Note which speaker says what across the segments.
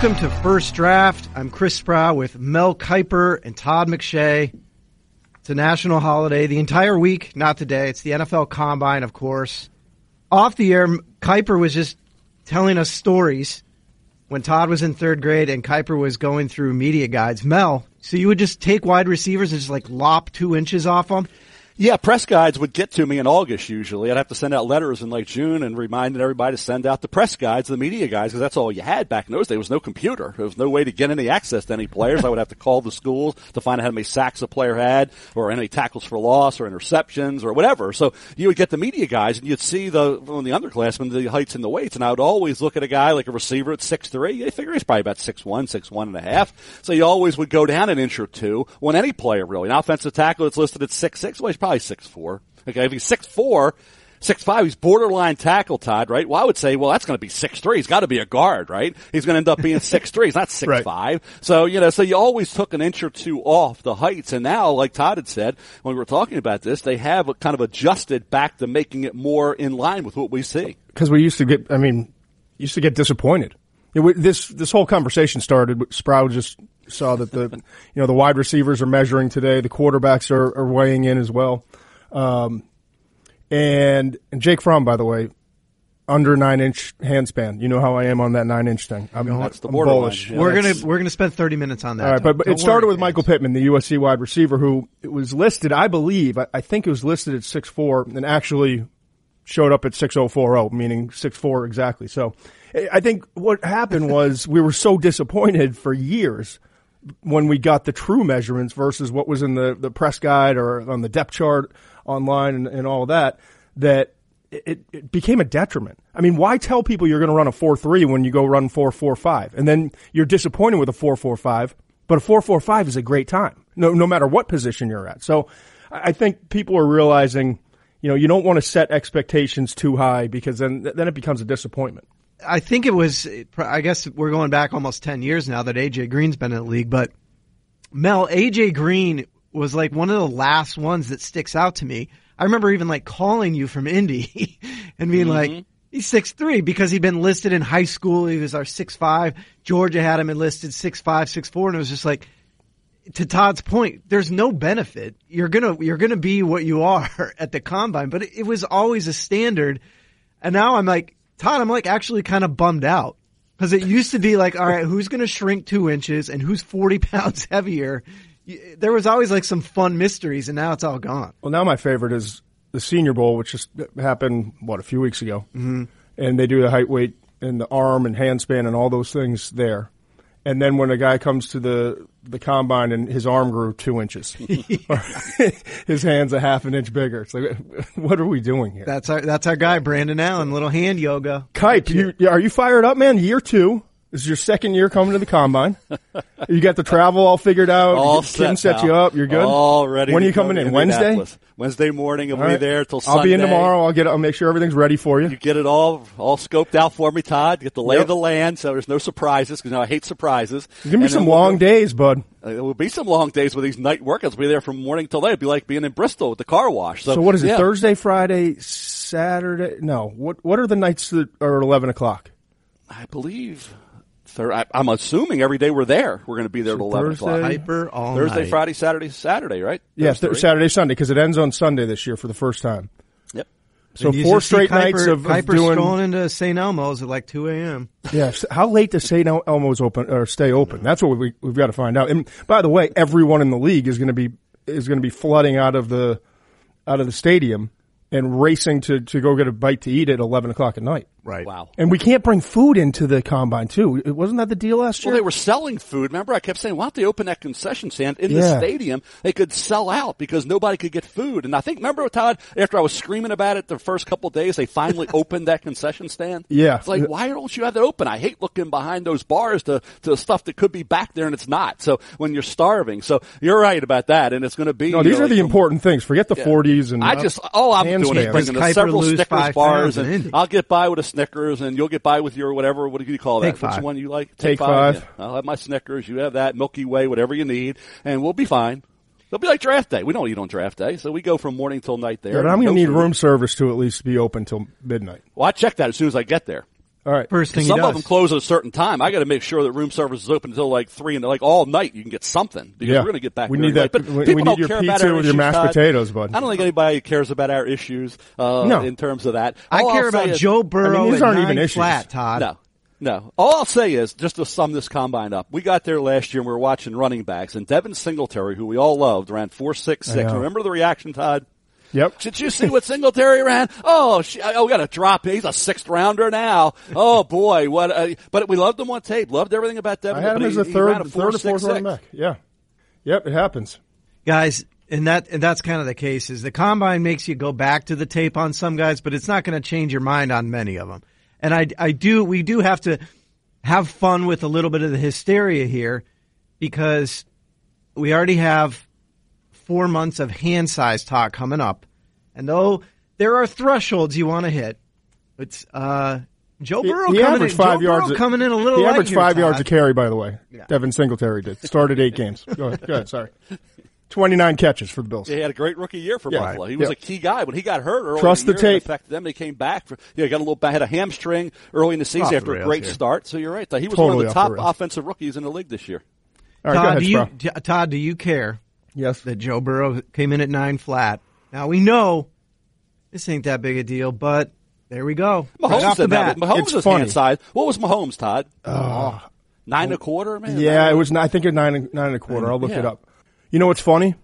Speaker 1: Welcome to First Draft. I'm Chris Sprow with Mel Kiper and Todd McShay. It's a national holiday the entire week, not today. It's the NFL Combine, of course. Off the air, Kiper was just telling us stories when Todd was in third grade and Kiper was going through media guides. Mel, so you would just take wide receivers and just like lop two inches off them?
Speaker 2: Yeah, press guides would get to me in August usually. I'd have to send out letters in like June and reminding everybody to send out the press guides, the media guides, because that's all you had back in those days. There was no computer. There was no way to get any access to any players. I would have to call the schools to find out how many sacks a player had or any tackles for loss or interceptions or whatever. So you would get the media guys and you'd see the, from the underclassmen, the heights and the weights. And I would always look at a guy like a receiver at six three. You figure he's probably about six one, six one and a half. So you always would go down an inch or two when any player really. An offensive tackle that's listed at six six, well, he's probably six four. Okay, if he's six four, six five, he's borderline tackle, Todd, right? Well, I would say, well, that's going to be six three. He's got to be a guard, right? He's going to end up being six three. He's not six
Speaker 3: Right.
Speaker 2: five. So you know, so you always took an inch or two off the heights, and now, like Todd had said when we were talking about this, they have kind of adjusted back to making it more in line with what we see.
Speaker 3: because we used to get. I mean, used to get disappointed. It, this this whole conversation started. with Sprow just saw that the you know the wide receivers are measuring today. The quarterbacks are, are weighing in as well. Um, and and Jake Fromm, by the way, under nine inch handspan. You know how I am on that nine inch thing. I'm,
Speaker 2: That's the
Speaker 3: I'm bullish.
Speaker 2: Yeah,
Speaker 1: we're gonna we're gonna spend thirty minutes on that.
Speaker 3: All right, but, but it started
Speaker 1: worry,
Speaker 3: with Michael
Speaker 1: guys.
Speaker 3: Pittman, the USC wide receiver, who it was listed, I believe, I, I think it was listed at six four, and actually showed up at six oh four oh, meaning six four exactly. So I I think what happened was we were so disappointed for years when we got the true measurements versus what was in the, the press guide or on the depth chart online and, and all that, that it, it became a detriment. I mean, why tell people you're going to run a 4-3 when you go run 4-4-5? And then you're disappointed with a 4-4-5, but a 4-4-5 is a great time, no, no matter what position you're at. So I I think people are realizing, you know, you don't want to set expectations too high because then, then it becomes a disappointment.
Speaker 1: I think it was. I guess we're going back almost ten years now that AJ Green's been in the league. But Mel, AJ Green was like one of the last ones that sticks out to me. I remember even like calling you from Indy and being like, mm-hmm. he's six three because he'd been listed in high school. He was our six five. Georgia had him enlisted six five, six four, and it was just like. To Todd's point, there's no benefit. You're gonna you're gonna be what you are at the combine, but it, it was always a standard. And now I'm like, Todd, I'm like actually kind of bummed out because it used to be like, all right, who's going to shrink two inches and who's 40 pounds heavier? There was always like some fun mysteries and now it's all gone.
Speaker 3: Well, now my favorite is the Senior Bowl, which just happened what a few weeks ago, mm-hmm. and they do the height, weight, and the arm and handspan and all those things there. And then when a guy comes to the the combine and his arm grew two inches, his hands a half an inch bigger, it's like, what are we doing here?
Speaker 1: That's our, that's our guy, Brandon Allen, little hand yoga.
Speaker 3: Kite, you, are you fired up, man? Year two. This is your second year coming to the combine. you got the travel all figured out.
Speaker 2: All
Speaker 3: Kim
Speaker 2: set,
Speaker 3: set you up. You're good.
Speaker 2: All ready.
Speaker 3: When are you coming in? Wednesday.
Speaker 2: Wednesday morning. I'll
Speaker 3: All
Speaker 2: be
Speaker 3: right.
Speaker 2: there till Sunday.
Speaker 3: I'll be in tomorrow. I'll get. I'll make sure everything's ready for you.
Speaker 2: You get it all all scoped out for me, Todd. Get the lay
Speaker 3: Yep.
Speaker 2: of the land, so there's no surprises because you know I hate surprises.
Speaker 3: Give me
Speaker 2: And
Speaker 3: some
Speaker 2: then we'll
Speaker 3: long days, bud.
Speaker 2: Uh, It will be some long days with these night workouts. We'll be there from morning till late. It'd be like being in Bristol with the car wash. So,
Speaker 3: So what is it?
Speaker 2: yeah.
Speaker 3: Thursday, Friday, Saturday? No. What What are the nights that are eleven o'clock?
Speaker 2: I believe. Thir- I, I'm assuming every day we're there. We're going to be there
Speaker 3: So
Speaker 2: till eleven o'clock.
Speaker 3: Thursday-
Speaker 1: Hyper all
Speaker 2: Thursday,
Speaker 1: night.
Speaker 2: Friday, Saturday, Saturday, right?
Speaker 3: Yeah, th- Saturday, Sunday, because it ends on Sunday this year for the first time.
Speaker 2: Yep.
Speaker 3: So four straight
Speaker 1: Kiper-
Speaker 3: nights of, of
Speaker 1: Kiper
Speaker 3: doing.
Speaker 1: strolling into St. Elmo's at like 2 a.m.
Speaker 3: Yeah. How late does St. Elmo's open or stay open? That's what we, we've got to find out. And by the way, everyone in the league is going to be is going to be flooding out of the out of the stadium and racing to to go get a bite to eat at eleven o'clock at night.
Speaker 1: Right.
Speaker 2: Wow.
Speaker 3: And we can't bring food into the combine too. It- Wasn't that the deal last year?
Speaker 2: Well, they were selling food. Remember, I kept saying, why don't they open that concession stand in the stadium? They could sell out because nobody could get food. And I think, remember, Todd, after I was screaming about it the first couple of days, they finally opened that concession stand?
Speaker 3: Yeah.
Speaker 2: It's like, why don't you have that open? I hate looking behind those bars to, to stuff that could be back there and it's not. So when you're starving. So you're right about that. And it's going to be.
Speaker 3: no,
Speaker 2: you
Speaker 3: these
Speaker 2: know,
Speaker 3: are the important things. Forget the
Speaker 2: Yeah.
Speaker 3: forties and
Speaker 2: I just all I'm doing is
Speaker 3: handstands.
Speaker 2: bringing
Speaker 1: Does
Speaker 2: us
Speaker 1: Kiper
Speaker 2: several
Speaker 1: lose
Speaker 2: Snickers bars,
Speaker 1: pounds in
Speaker 2: and I'll get by with a Snickers, and you'll get by with your whatever. What do you call that?
Speaker 1: Take
Speaker 2: Which
Speaker 1: five.
Speaker 2: one you like?
Speaker 3: Take five.
Speaker 2: Yeah. I'll have my Snickers. You have that Milky Way, whatever you need, and we'll be fine. It'll be like draft day. We don't eat on draft day, so we go from morning till night there.
Speaker 3: But I'm going to need room service to at least be open till midnight.
Speaker 2: Well, I check that as soon as I get there.
Speaker 3: All right.
Speaker 1: First thing he
Speaker 2: Some
Speaker 1: does.
Speaker 2: of them close at a certain time. I got to make sure that room service is open until like three and like all night. You can get something because
Speaker 3: Yeah.
Speaker 2: we're going to get back.
Speaker 3: We need that-
Speaker 2: But
Speaker 3: we- we
Speaker 2: people
Speaker 3: need
Speaker 2: don't
Speaker 3: your
Speaker 2: care about
Speaker 3: pizza
Speaker 2: our
Speaker 3: with your mashed
Speaker 2: Todd.
Speaker 3: potatoes, bud.
Speaker 2: I don't think anybody cares about our issues uh,
Speaker 3: No.
Speaker 2: in terms of that.
Speaker 1: I care
Speaker 2: I'll
Speaker 1: about
Speaker 2: is-
Speaker 1: Joe Burrow
Speaker 3: these
Speaker 1: at
Speaker 3: aren't even issues.
Speaker 1: flat, Todd.
Speaker 2: No. No. All I'll say is, just to sum this combine up, we got there last year and we were watching running backs, and Devin Singletary, who we all loved, ran four six
Speaker 3: I
Speaker 2: six.
Speaker 3: know.
Speaker 2: Remember the reaction, Todd?
Speaker 3: Yep.
Speaker 2: Did you see what Singletary ran? Oh, she, oh, we got to drop. He's a sixth rounder now. Oh boy, what? A, but we loved him on tape. Loved everything about Devin.
Speaker 3: I had
Speaker 2: but
Speaker 3: him as
Speaker 2: he-
Speaker 3: a
Speaker 2: he
Speaker 3: third,
Speaker 2: ran a
Speaker 3: third or fourth
Speaker 2: 4.66.
Speaker 3: running back. Yeah. Yep, it happens.
Speaker 1: guys, and that and that's kind of the case. Is the combine makes you go back to the tape on some guys, but it's not going to change your mind on many of them. And I I do we do have to have fun with a little bit of the hysteria here because we already have four months of hand size talk coming up, and though there are thresholds you want to hit, it's uh. Joe
Speaker 3: He,
Speaker 1: Burrow
Speaker 3: he
Speaker 1: coming in,
Speaker 3: five
Speaker 1: Joe
Speaker 3: yards.
Speaker 1: Burrow
Speaker 3: a-
Speaker 1: coming in a little
Speaker 3: He
Speaker 1: light
Speaker 3: averaged
Speaker 1: here,
Speaker 3: five yards a carry, by the way.
Speaker 1: Yeah.
Speaker 3: Devin Singletary did. Started eight games. Go ahead. Go ahead. Sorry. 29 catches for the Bills.
Speaker 2: Yeah, he had a great rookie year for
Speaker 3: Yeah.
Speaker 2: Buffalo. He was
Speaker 3: Yeah.
Speaker 2: a key guy when he got hurt early.
Speaker 3: Trust
Speaker 2: in
Speaker 3: the
Speaker 2: the, year, it
Speaker 3: tape.
Speaker 2: affected them. They came back. For, yeah, got a little had a hamstring early in the season
Speaker 1: Off the
Speaker 2: after a great
Speaker 1: here.
Speaker 2: start. So you're right. He was
Speaker 3: Totally
Speaker 2: one of the
Speaker 3: the
Speaker 2: top
Speaker 3: rails.
Speaker 2: offensive rookies in the league this year.
Speaker 3: All right, go
Speaker 1: Todd,
Speaker 3: ahead,
Speaker 1: do you, Todd, do you care
Speaker 3: Yes.
Speaker 1: that Joe Burrow came in at nine flat? Now we know this ain't that big a deal, but there we go.
Speaker 2: Mahomes
Speaker 1: right off the
Speaker 2: did that. Mahomes
Speaker 3: It's
Speaker 2: was
Speaker 3: funny.
Speaker 2: hand size. What was Mahomes, Todd? Uh, nine and a quarter, man.
Speaker 3: Yeah,
Speaker 2: Nine-
Speaker 3: it was. I think it nine and- nine and a quarter. I'll look
Speaker 2: Yeah.
Speaker 3: it up. You know what's funny?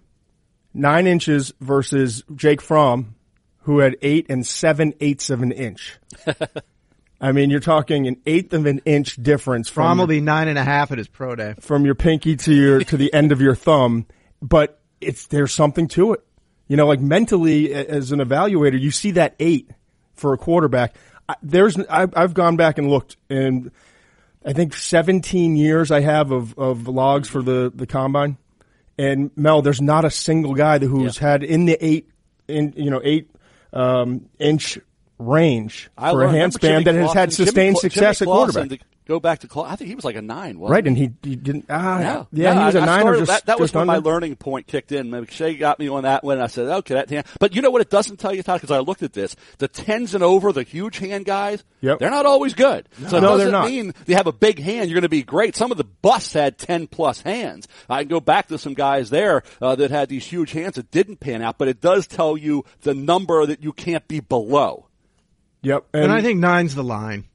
Speaker 3: Nine inches versus Jake Fromm, who had eight and seven eighths of an inch. I mean, you're talking an eighth of an inch difference
Speaker 1: Fromm
Speaker 3: from
Speaker 1: will
Speaker 3: your,
Speaker 1: be nine and a half at his pro day.
Speaker 3: from your pinky to your to the end of your thumb. But it's there's something to it. You know, like mentally as an evaluator, you see that eight for a quarterback. I, there's I've, I've gone back and looked and. I think 17 years I have of, of logs for the, the combine. And Mel, there's not a single guy that who's had in the eight, in, you know, eight, um, inch range
Speaker 2: I
Speaker 3: for a
Speaker 2: learned-
Speaker 3: hand
Speaker 2: remember
Speaker 3: span that has had
Speaker 2: Clausen? Jimmy
Speaker 3: sustained success
Speaker 2: Jimmy
Speaker 3: at
Speaker 2: Clausen,
Speaker 3: quarterback.
Speaker 2: to Go back to, Cla- I think he was like a nine, wasn't
Speaker 3: Right.
Speaker 2: he?
Speaker 3: And he, he didn't, ah, yeah,
Speaker 2: Yeah,
Speaker 3: he was
Speaker 2: a
Speaker 3: a nine or just,
Speaker 2: that, that was when my learning point kicked in. McShay got me on that one. I said, okay, that hand. But you know what it doesn't tell you, Todd? Because I looked at this. The tens and over, the huge hand guys,
Speaker 3: Yep.
Speaker 2: they're not always good. So it
Speaker 3: No, they're
Speaker 2: doesn't
Speaker 3: not.
Speaker 2: mean you have a big hand, you're going to be great. Some of the busts had 10 plus hands. I can go back to some guys there uh, that had these huge hands that didn't pan out, but it does tell you the number that you can't be below.
Speaker 3: Yep.
Speaker 1: And I think nine's the line.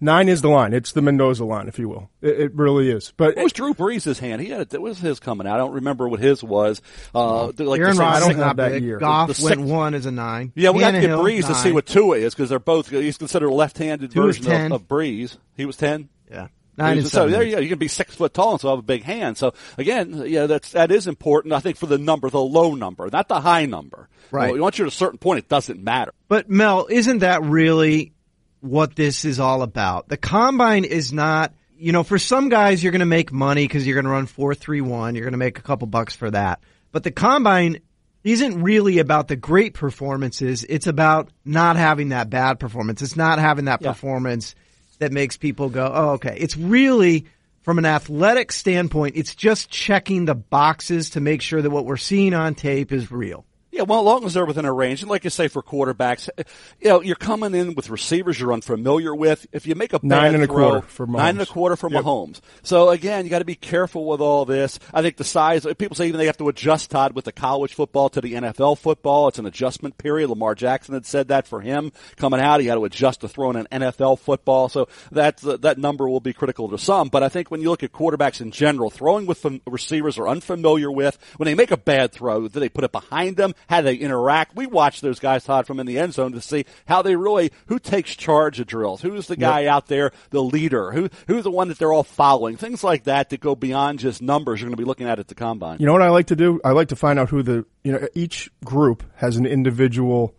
Speaker 3: nine is the line. It's the Mendoza line, if you will. It, it really is. But
Speaker 2: What was Drew Brees' hand? He had it. what was his coming out? I don't remember what his was. Uh, like the
Speaker 1: Aaron Rodgers
Speaker 3: don't
Speaker 1: is
Speaker 3: have that
Speaker 1: big.
Speaker 3: year.
Speaker 1: Goff
Speaker 2: The
Speaker 1: went
Speaker 2: six-
Speaker 1: one as a nine.
Speaker 2: Yeah, we got to get
Speaker 1: Brees
Speaker 2: Breeze to see what Tua is because they're both. He's considered a left-handed
Speaker 1: Tua's
Speaker 2: version of, of Brees. He was ten.
Speaker 1: Yeah, nine and
Speaker 2: so
Speaker 1: seven.
Speaker 2: there you go. You can be six foot tall and still have a big hand. So again, yeah, that's that is important. I think for the number, the low number, not the high number.
Speaker 1: Right.
Speaker 2: Once you're at a certain point, it doesn't matter.
Speaker 1: But Mel, isn't that really what this is all about? The combine is not, you know, for some guys you're going to make money because you're going to run four three one. You're going to make a couple bucks for that. But the combine isn't really about the great performances. It's about not having that bad performance. It's not having that
Speaker 2: Yeah.
Speaker 1: performance that makes people go, oh, okay. It's really from an athletic standpoint. It's just checking the boxes to make sure that what we're seeing on tape is real.
Speaker 2: Yeah, well, as long as they're within a range, and like you say for quarterbacks, eh, you know, you're coming in with receivers you're unfamiliar with. If you make a bad
Speaker 3: Nine and a
Speaker 2: throw,
Speaker 3: quarter for
Speaker 2: nine and a quarter for
Speaker 3: Yep.
Speaker 2: Mahomes. So again, you got to be careful with all this. I think the size. People say even they have to adjust Todd with the college football to the NFL football. It's an adjustment period. Lamar Jackson had said that for him coming out. He got to adjust to throwing an NFL football. So that uh, that number will be critical to some. But I think when you look at quarterbacks in general, throwing with receivers are unfamiliar with. When they make a bad throw, do they put it behind them? How they interact? We watch those guys, Todd, from in the end zone to see how they really who takes charge of drills. Who's the guy out there, the leader? Who who's the one that they're all following? Things like that that go beyond just numbers. You're going to be looking at at the combine.
Speaker 3: You know what I like to do? I like to find out who the you know each group has an individual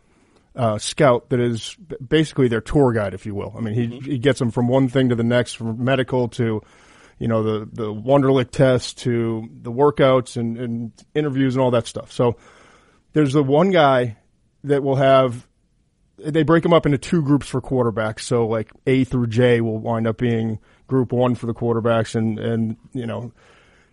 Speaker 3: uh, scout that is basically their tour guide, if you will. I mean, he he gets them from one thing to the next, from medical to you know the the Wonderlic test to the workouts and, and interviews and all that stuff. So there's the one guy that will have they break them up into two groups for quarterbacks. So like A through J will wind up being group one for the quarterbacks, and and you know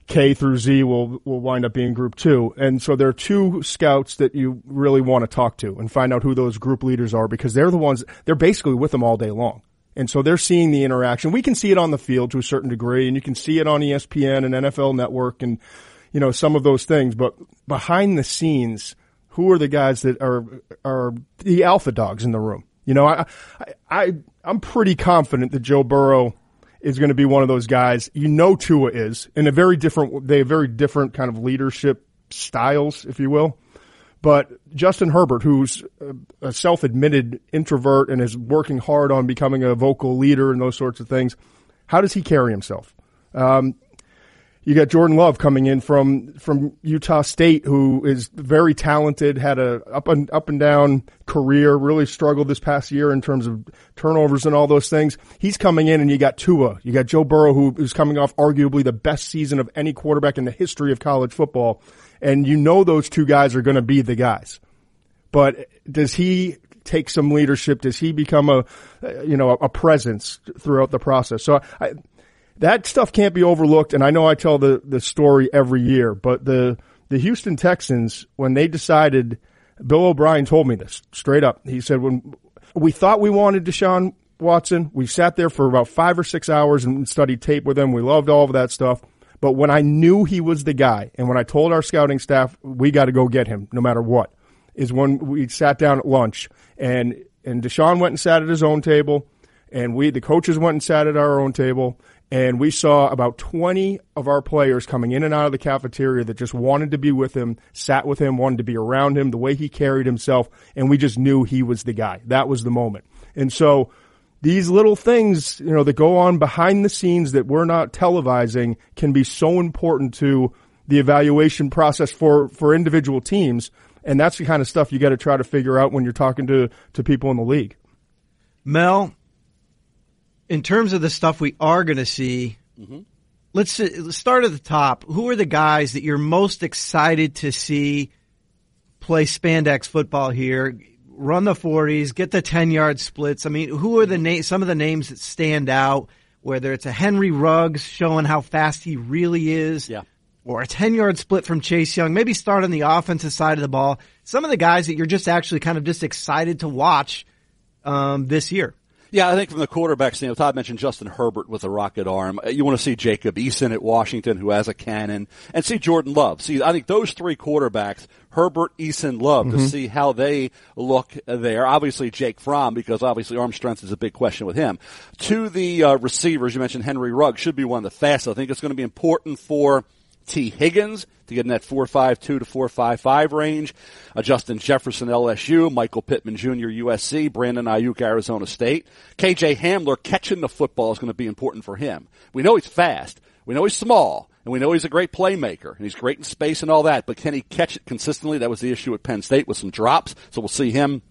Speaker 3: K through Z will will wind up being group two. And so there are two scouts that you really want to talk to and find out who those group leaders are because they're the ones they're basically with them all day long. And so they're seeing the interaction. We can see it on the field to a certain degree, and you can see it on ESPN and NFL Network and, you know, some of those things. But behind the scenes, who are the guys that are, are the alpha dogs in the room? You know, I, I, I'm pretty confident that Joe Burrow is going to be one of those guys. You know, Tua is in a very different, they have very different kind of leadership styles, if you will. But Justin Herbert, who's a self-admitted introvert and is working hard on becoming a vocal leader and those sorts of things, how does he carry himself? Um, you got Jordan Love coming in from from Utah State, who is very talented, had a up and up and down career, really struggled this past year in terms of turnovers and all those things. He's coming in, and you got Tua, you got Joe Burrow, who is coming off arguably the best season of any quarterback in the history of college football, and you know those two guys are going to be the guys. But does he take some leadership? Does he become a you know a presence throughout the process? So I that stuff can't be overlooked. And I know I tell the, the story every year, but the, the Houston Texans, when they decided, Bill O'Brien told me this straight up. He said, when we thought we wanted Deshaun Watson, we sat there for about five or six hours and studied tape with him. We loved all of that stuff. But when I knew he was the guy, and when I told our scouting staff, we got to go get him no matter what, is when we sat down at lunch and, and Deshaun went and sat at his own table and we, the coaches went and sat at our own table and we saw about 20 of our players coming in and out of the cafeteria that just wanted to be with him, sat with him, wanted to be around him, the way he carried himself, and we just knew he was the guy. That was the moment. And so these little things, you know, that go on behind the scenes that we're not televising can be so important to the evaluation process for, for individual teams. And that's the kind of stuff you got to try to figure out when you're talking to, to people in the league.
Speaker 1: Mel, in terms of the stuff we are going to see, mm-hmm. let's, let's start at the top. Who are the guys that you're most excited to see play spandex football here? Run the 40s, get the 10 yard splits. I mean, who are the na- some of the names that stand out? Whether it's a Henry Ruggs showing how fast he really is,
Speaker 2: yeah.
Speaker 1: or a 10 yard split from Chase Young, maybe start on the offensive side of the ball. Some of the guys that you're just actually kind of just excited to watch um, this year.
Speaker 2: Yeah, I think from the quarterbacks, you know, Todd mentioned Justin Herbert with a rocket arm. You want to see Jacob Eason at Washington, who has a cannon, and see Jordan Love. See, I think those three quarterbacks, Herbert, Eason, Love, mm-hmm. to see how they look there. Obviously, Jake Fromm, because obviously arm strength is a big question with him. To the uh, receivers, you mentioned Henry Rugg should be one of the fastest. I think it's going to be important for Tee Higgins to get in that 4.52 to 4.55 range. Uh, Justin Jefferson, LSU. Michael Pittman Jr., USC. Brandon Aiyuk, Arizona State. KJ Hamler catching the football is going to be important for him. We know he's fast. We know he's small. And we know he's a great playmaker and he's great in space and all that, but can he catch it consistently? That was the issue at Penn State with some drops. So we'll see him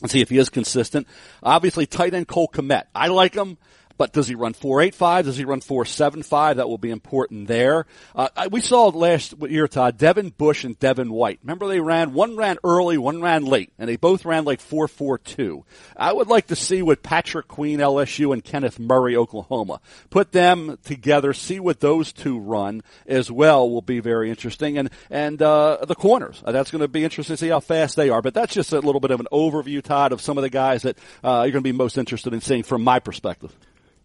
Speaker 2: and see if he is consistent. Obviously, tight end Cole Kmet. I like him. But does he run 485? Does he run 475? That will be important there. Uh, we saw last year, Todd, Devin Bush and Devin White. Remember they ran, one ran early, one ran late, and they both ran like 442. I would like to see what Patrick Queen, LSU, and Kenneth Murray, Oklahoma. Put them together, see what those two run as well will be very interesting. And, and, uh, the corners. Uh, that's going to be interesting to see how fast they are. But that's just a little bit of an overview, Todd, of some of the guys that, uh, you're going to be most interested in seeing from my perspective.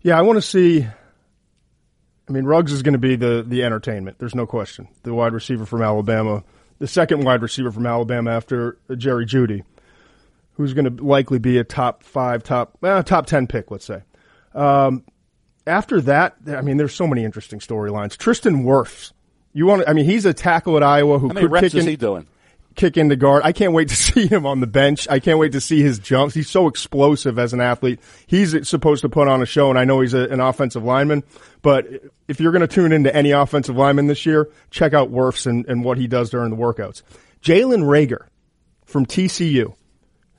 Speaker 3: Yeah, I want to see. I mean, Ruggs is going to be the the entertainment. There's no question. The wide receiver from Alabama, the second wide receiver from Alabama after Jerry Jeudy, who's going to likely be a top five, top eh, top ten pick, let's say. Um, after that, I mean, there's so many interesting storylines. Tristan Wirfs. You want? I mean, he's a tackle at Iowa who
Speaker 2: How many
Speaker 3: could
Speaker 2: reps
Speaker 3: kick
Speaker 2: is
Speaker 3: in,
Speaker 2: he doing?
Speaker 3: Kick into guard. I can't wait to see him on the bench. I can't wait to see his jumps. He's so explosive as an athlete. He's supposed to put on a show, and I know he's a, an offensive lineman. But if you're going to tune into any offensive lineman this year, check out Wirfs and, and what he does during the workouts. Jalen Reagor from TCU.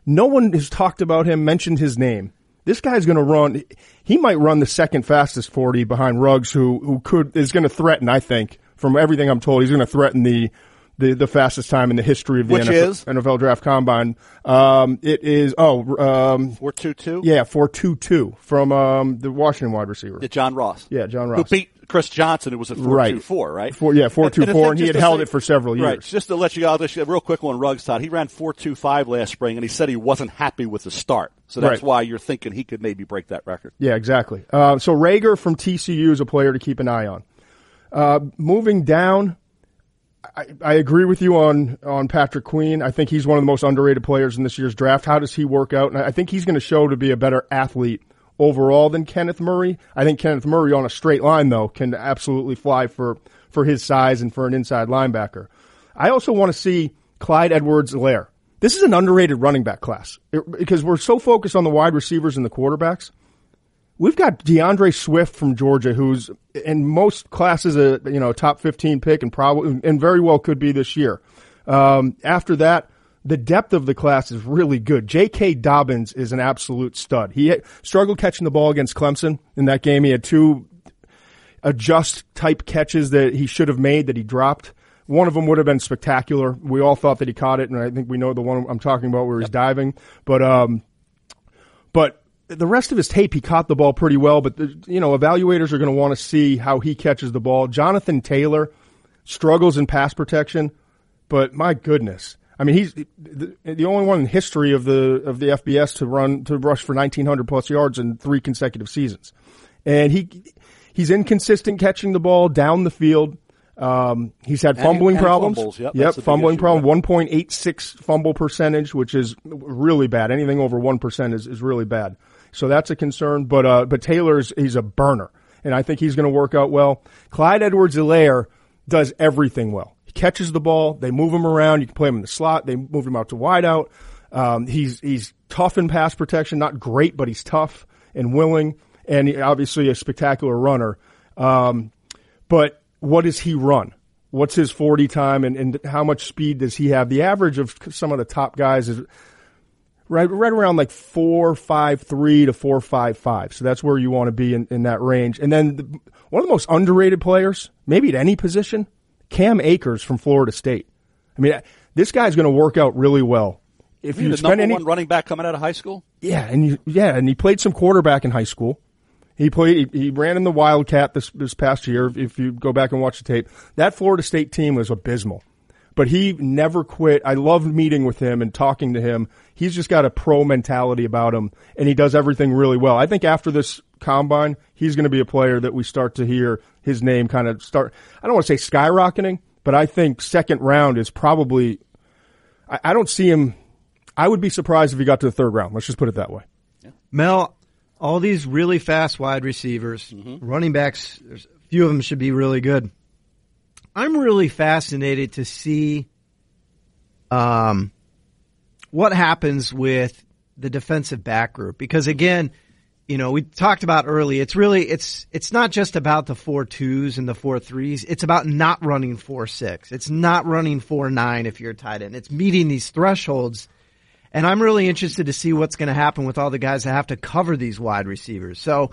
Speaker 3: No one has talked about him, mentioned his name. This guy's going to run. He might run the second fastest 40 behind Ruggs, who who could is going to threaten. I think from everything I'm told, he's going to threaten the the, the fastest time in the history of the
Speaker 2: Which
Speaker 3: NFL,
Speaker 2: is?
Speaker 3: NFL draft combine. Um, it is, oh, um,
Speaker 2: 422?
Speaker 3: yeah, 422 from, um, the Washington wide receiver.
Speaker 2: John Ross.
Speaker 3: Yeah, John Ross.
Speaker 2: Who beat Chris Johnson, who was at four two four, right?
Speaker 3: Four, yeah, four two
Speaker 2: And-
Speaker 3: four,
Speaker 2: and
Speaker 3: and he had held
Speaker 2: say-
Speaker 3: it for several years.
Speaker 2: Right. Just to let you just a real quick one, Ruggs, Todd. He ran four two five last spring, and he said he wasn't happy with the start. So that's
Speaker 3: Right.
Speaker 2: why you're thinking he could maybe break that record.
Speaker 3: Yeah, exactly. Uh, so Reagor from TCU is a player to keep an eye on. Uh, moving down, I, I agree with you on on Patrick Queen. I think he's one of the most underrated players in this year's draft. How does he work out? And I think he's going to show to be a better athlete overall than Kenneth Murray. I think Kenneth Murray on a straight line though can absolutely fly for for his size and for an inside linebacker. I also want to see Clyde Edwards-Helaire. This is an underrated running back class It- because we're so focused on the wide receivers and the quarterbacks. We've got D'Andre Swift from Georgia, who's in most classes a you know top fifteen pick and probably and very well could be this year. Um, after that, the depth of the class is really good. J.K. Dobbins is an absolute stud. He had, struggled catching the ball against Clemson in that game. He had two adjust type catches that he should have made that he dropped. One of them would have been spectacular. We all thought that he caught it, and I think we know the one I'm talking about where he's diving. But um, but the rest of his tape, he caught the ball pretty well. But the, you know, evaluators are going to want to see how he catches the ball. Jonathan Taylor struggles in pass protection, but my goodness, I mean, he's the, the only one in history of the of the FBS to run to rush for 1900 plus yards in three consecutive seasons, and he he's inconsistent catching the ball down the field. Um, he's had fumbling
Speaker 2: and he
Speaker 3: problems.
Speaker 2: fumbles. Yep,
Speaker 3: yep, fumbling
Speaker 2: issue,
Speaker 3: problem. One point eight six fumble percentage, which is really bad. Anything over one percent is, is really bad. So that's a concern. But uh, but Taylor's he's a burner, and I think he's going to work out well. Clyde Edwards-Helaire does everything well. He catches the ball. They move him around. You can play him in the slot. They move him out to wide out. Um, he's he's tough in pass protection. Not great, but he's tough and willing, and obviously a spectacular runner. Um, but what does he run? What's his 40 time and, and how much speed does he have? The average of some of the top guys is right, right around like four, five, three to four, five, five. So that's where you want to be in, in that range. And then the, one of the most underrated players, maybe at any position, Cam Akers from Florida State. I mean, this guy's going to work out really well. If
Speaker 2: You
Speaker 3: you
Speaker 2: the
Speaker 3: spend
Speaker 2: number
Speaker 3: any,
Speaker 2: one running back coming out of high school.
Speaker 3: yeah, and you, yeah, and he played some quarterback in high school. He played. He ran in the Wildcat this this past year. If you go back and watch the tape, that Florida State team was abysmal, but he never quit. I loved meeting with him and talking to him. He's just got a pro mentality about him, and he does everything really well. I think after this combine, he's going to be a player that we start to hear his name kind of start. I don't want to say skyrocketing, but I think second round is probably. I, I don't see him. I would be surprised if he got to the third round. Let's just put it that way.
Speaker 1: Mel, all these really fast wide receivers, mm-hmm. running backs, there's, a few of them should be really good. I'm really fascinated to see um, what happens with the defensive back group because again, you know, we talked about early. It's really it's it's not just about the four twos and the four threes. It's about not running four six. It's not running four nine if you're tight end. It's meeting these thresholds. And I'm really interested to see what's going to happen with all the guys that have to cover these wide receivers. So,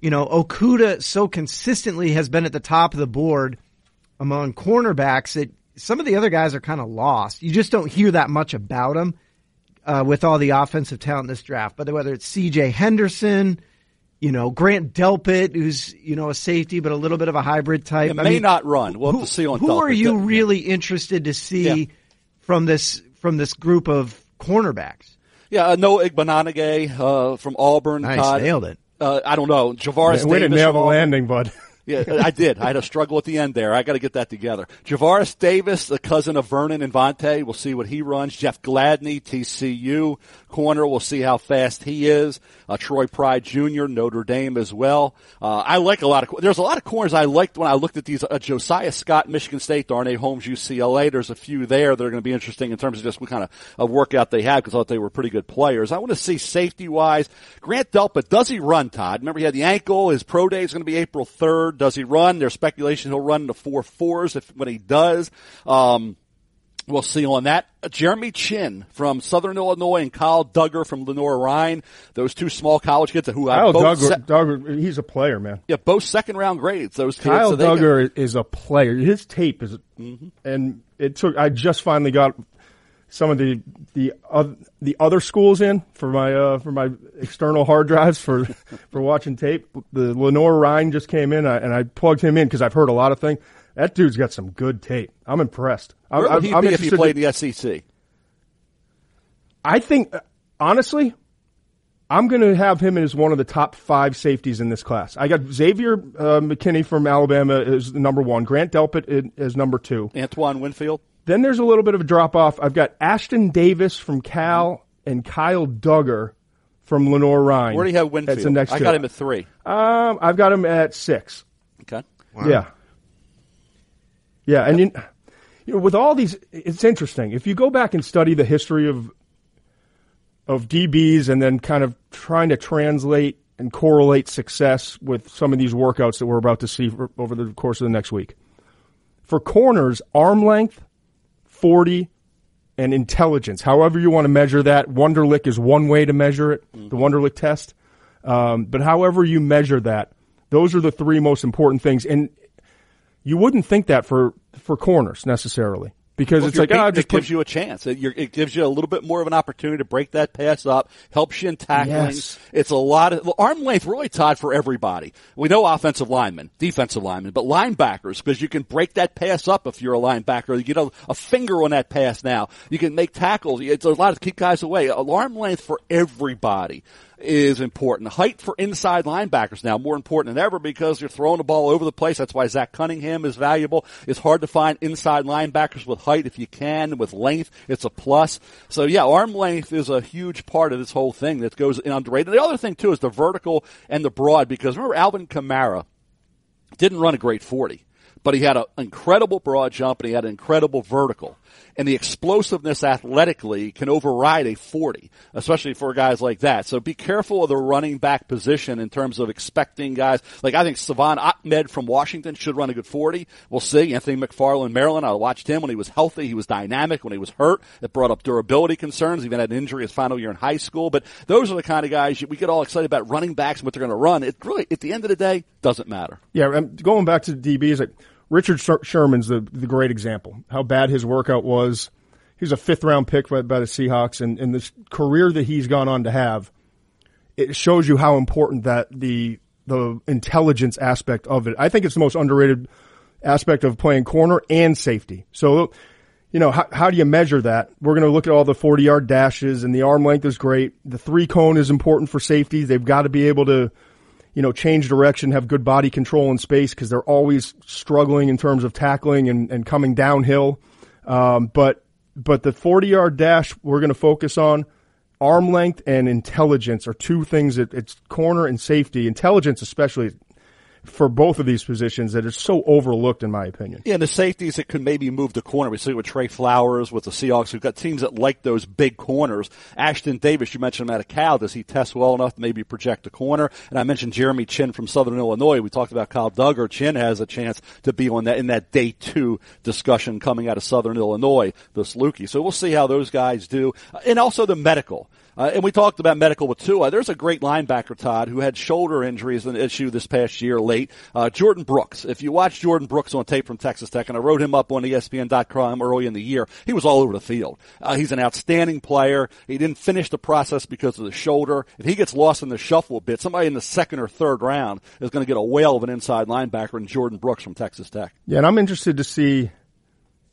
Speaker 1: you know, Okudah so consistently has been at the top of the board among cornerbacks that some of the other guys are kind of lost. You just don't hear that much about them uh, with all the offensive talent in this draft. But whether it's C.J. Henderson, you know, Grant Delpit, who's you know a safety but a little bit of a hybrid type.
Speaker 2: It
Speaker 1: I
Speaker 2: may
Speaker 1: mean,
Speaker 2: not run. We'll
Speaker 1: who,
Speaker 2: have to see on
Speaker 1: who
Speaker 2: Delpit.
Speaker 1: are you
Speaker 2: Yeah.
Speaker 1: really interested to see
Speaker 2: Yeah.
Speaker 1: from this from this group of cornerbacks?
Speaker 2: Yeah, uh, Noah Igbinoghene uh, from Auburn.
Speaker 1: Nice,
Speaker 2: Todd.
Speaker 1: nailed it.
Speaker 2: Uh, I don't know. Javaris
Speaker 3: Way
Speaker 2: didn't
Speaker 3: nail the landing, bud.
Speaker 2: Yeah, I did. I had a struggle at the end there. I got to get that together. Javaris Davis, the cousin of Vernon and Vontae. We'll see what he runs. Jeff Gladney, TCU corner. We'll see how fast he is. Uh, Troy Pride Jr., Notre Dame as well. Uh, I like a lot of, there's a lot of corners I liked when I looked at these. Uh, Josiah Scott, Michigan State, Darnay Holmes, UCLA. There's a few there that are going to be interesting in terms of just what kind of, workout they have because I thought they were pretty good players. I want to see safety wise. Grant Delpit, does he run, Todd? Remember he had the ankle. His pro day is going to be April 3rd. Does he run? There's speculation he'll run the four fours if, when he does. Um, We'll see on that. Uh, Jeremy Chinn from Southern Illinois and Kyle Dugger from Lenoir-Rhyne. Those two small college kids who
Speaker 3: Kyle
Speaker 2: both,
Speaker 3: Dugger,
Speaker 2: se-
Speaker 3: Dugger, he's a player, man.
Speaker 2: yeah, both second round grades. Those kids.
Speaker 3: Kyle
Speaker 2: so they can-
Speaker 3: is a player. His tape is,
Speaker 2: Mm-hmm.
Speaker 3: and it took. I just finally got some of the the uh, the other schools in for my uh, for my external hard drives for for watching tape. The Lenoir-Rhyne just came in, uh, and I plugged him in because I've heard a lot of things. That dude's got some good tape. I'm impressed. I'm,
Speaker 2: Where would he
Speaker 3: I'm
Speaker 2: be if he played in the SEC?
Speaker 3: I think, honestly, I'm going to have him as one of the top five safeties in this class. I got Xavier uh, McKinney from Alabama as number one. Grant Delpit is number two.
Speaker 2: Antoine Winfield.
Speaker 3: Then there's a little bit of a drop off. I've got Ashtyn Davis from Cal and Kyle Dugger from Lenoir-Rhyne.
Speaker 2: Where do you have Winfield?
Speaker 3: That's the next
Speaker 2: I
Speaker 3: two.
Speaker 2: got him at three.
Speaker 3: Um, I've got him at six.
Speaker 2: Okay.
Speaker 3: Yeah. Yeah, and you, you know, with all these, it's interesting. If you go back and study the history of of DBs, and then kind of trying to translate and correlate success with some of these workouts that we're about to see for, over the course of the next week. For corners, arm length, forty, and intelligence. However you want to measure that, Wonderlic is one way to measure it. The Wonderlic test. Um, but however you measure that, those are the three most important things. And you wouldn't think that for for corners necessarily because
Speaker 2: Well,
Speaker 3: it's
Speaker 2: you're
Speaker 3: like ah,
Speaker 2: beaten,
Speaker 3: just
Speaker 2: it
Speaker 3: put,
Speaker 2: gives you a chance. It, you're, it gives you a little bit more of an opportunity to break that pass up, helps you in tackling.
Speaker 3: Yes.
Speaker 2: It's a lot of arm length really tied for everybody. We know offensive linemen, defensive linemen, but linebackers because you can break that pass up if you're a linebacker. You get a, a finger on that pass now. You can make tackles. It's a lot of keep guys away. Arm length for everybody is important. Height for inside linebackers now more important than ever because you're throwing the ball over the place. That's why Zach Cunningham is valuable. It's hard to find inside linebackers with height if you can. With length, it's a plus. So yeah, arm length is a huge part of this whole thing that goes in underrated. The other thing too is the vertical and the broad because remember Alvin Kamara didn't run a great 40, but he had an incredible broad jump and he had an incredible vertical. And the explosiveness athletically can override a 40, especially for guys like that. So be careful of the running back position in terms of expecting guys. Like I think Salvon Ahmed from Washington should run a good 40. We'll see. Anthony McFarland, Maryland, I watched him when he was healthy. He was dynamic when he was hurt. It brought up durability concerns. He even had an injury his final year in high school. But those are the kind of guys we get all excited about running backs and what they're going to run. It really, at the end of the day, doesn't matter.
Speaker 3: Yeah, um, going back to DBs, like Richard Sherman's the the great example. How bad his workout was. He was a fifth round pick by, by the Seahawks, and, and this career that he's gone on to have, it shows you how important that the the intelligence aspect of it. I think it's the most underrated aspect of playing corner and safety. So, you know, how, how do you measure that? We're going to look at all the 40 yard dashes and the arm length is great. The three cone is important for safeties. They've got to be able to, you know, change direction, have good body control in space because they're always struggling in terms of tackling and, and coming downhill. Um, but, but the 40 yard dash we're going to focus on arm length and intelligence are two things that it's corner and safety. Intelligence, especially for both of these positions that is so overlooked in my opinion.
Speaker 2: Yeah, and the safeties that could maybe move the corner. We see it with Tre Flowers, with the Seahawks. We've got teams that like those big corners. Ashtyn Davis, you mentioned him out of Cal. Does he test well enough to maybe project a corner? And I mentioned Jeremy Chinn from Southern Illinois. We talked about Kyle Dugger. Chinn has a chance to be on that in that day two discussion coming out of Southern Illinois this Lukey. So we'll see how those guys do. And also the medical. Uh, and we talked about medical with Tua. There's a great linebacker, Todd, who had shoulder injuries an issue this past year late. Uh, Jordyn Brooks. If you watch Jordyn Brooks on tape from Texas Tech, and I wrote him up on ESPN.com early in the year, he was all over the field. Uh, he's an outstanding player. He didn't finish the process because of the shoulder. If he gets lost in the shuffle a bit, somebody in the second or third round is going to get a whale of an inside linebacker in Jordyn Brooks from Texas Tech.
Speaker 3: Yeah, and I'm interested to see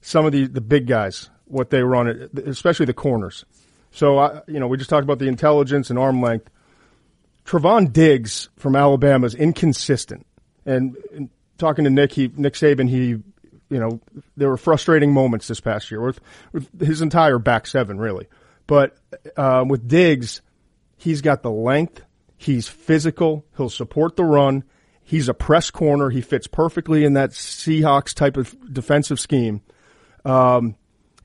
Speaker 3: some of the the big guys what they run, especially the corners. So I, you know, we just talked about the intelligence and arm length. Trevon Diggs from Alabama is inconsistent, and, and talking to Nick, he Nick Saban, he, you know, there were frustrating moments this past year with, with his entire back seven, really. But uh, with Diggs, he's got the length, he's physical, he'll support the run. He's a press corner. He fits perfectly in that Seahawks type of defensive scheme. Um,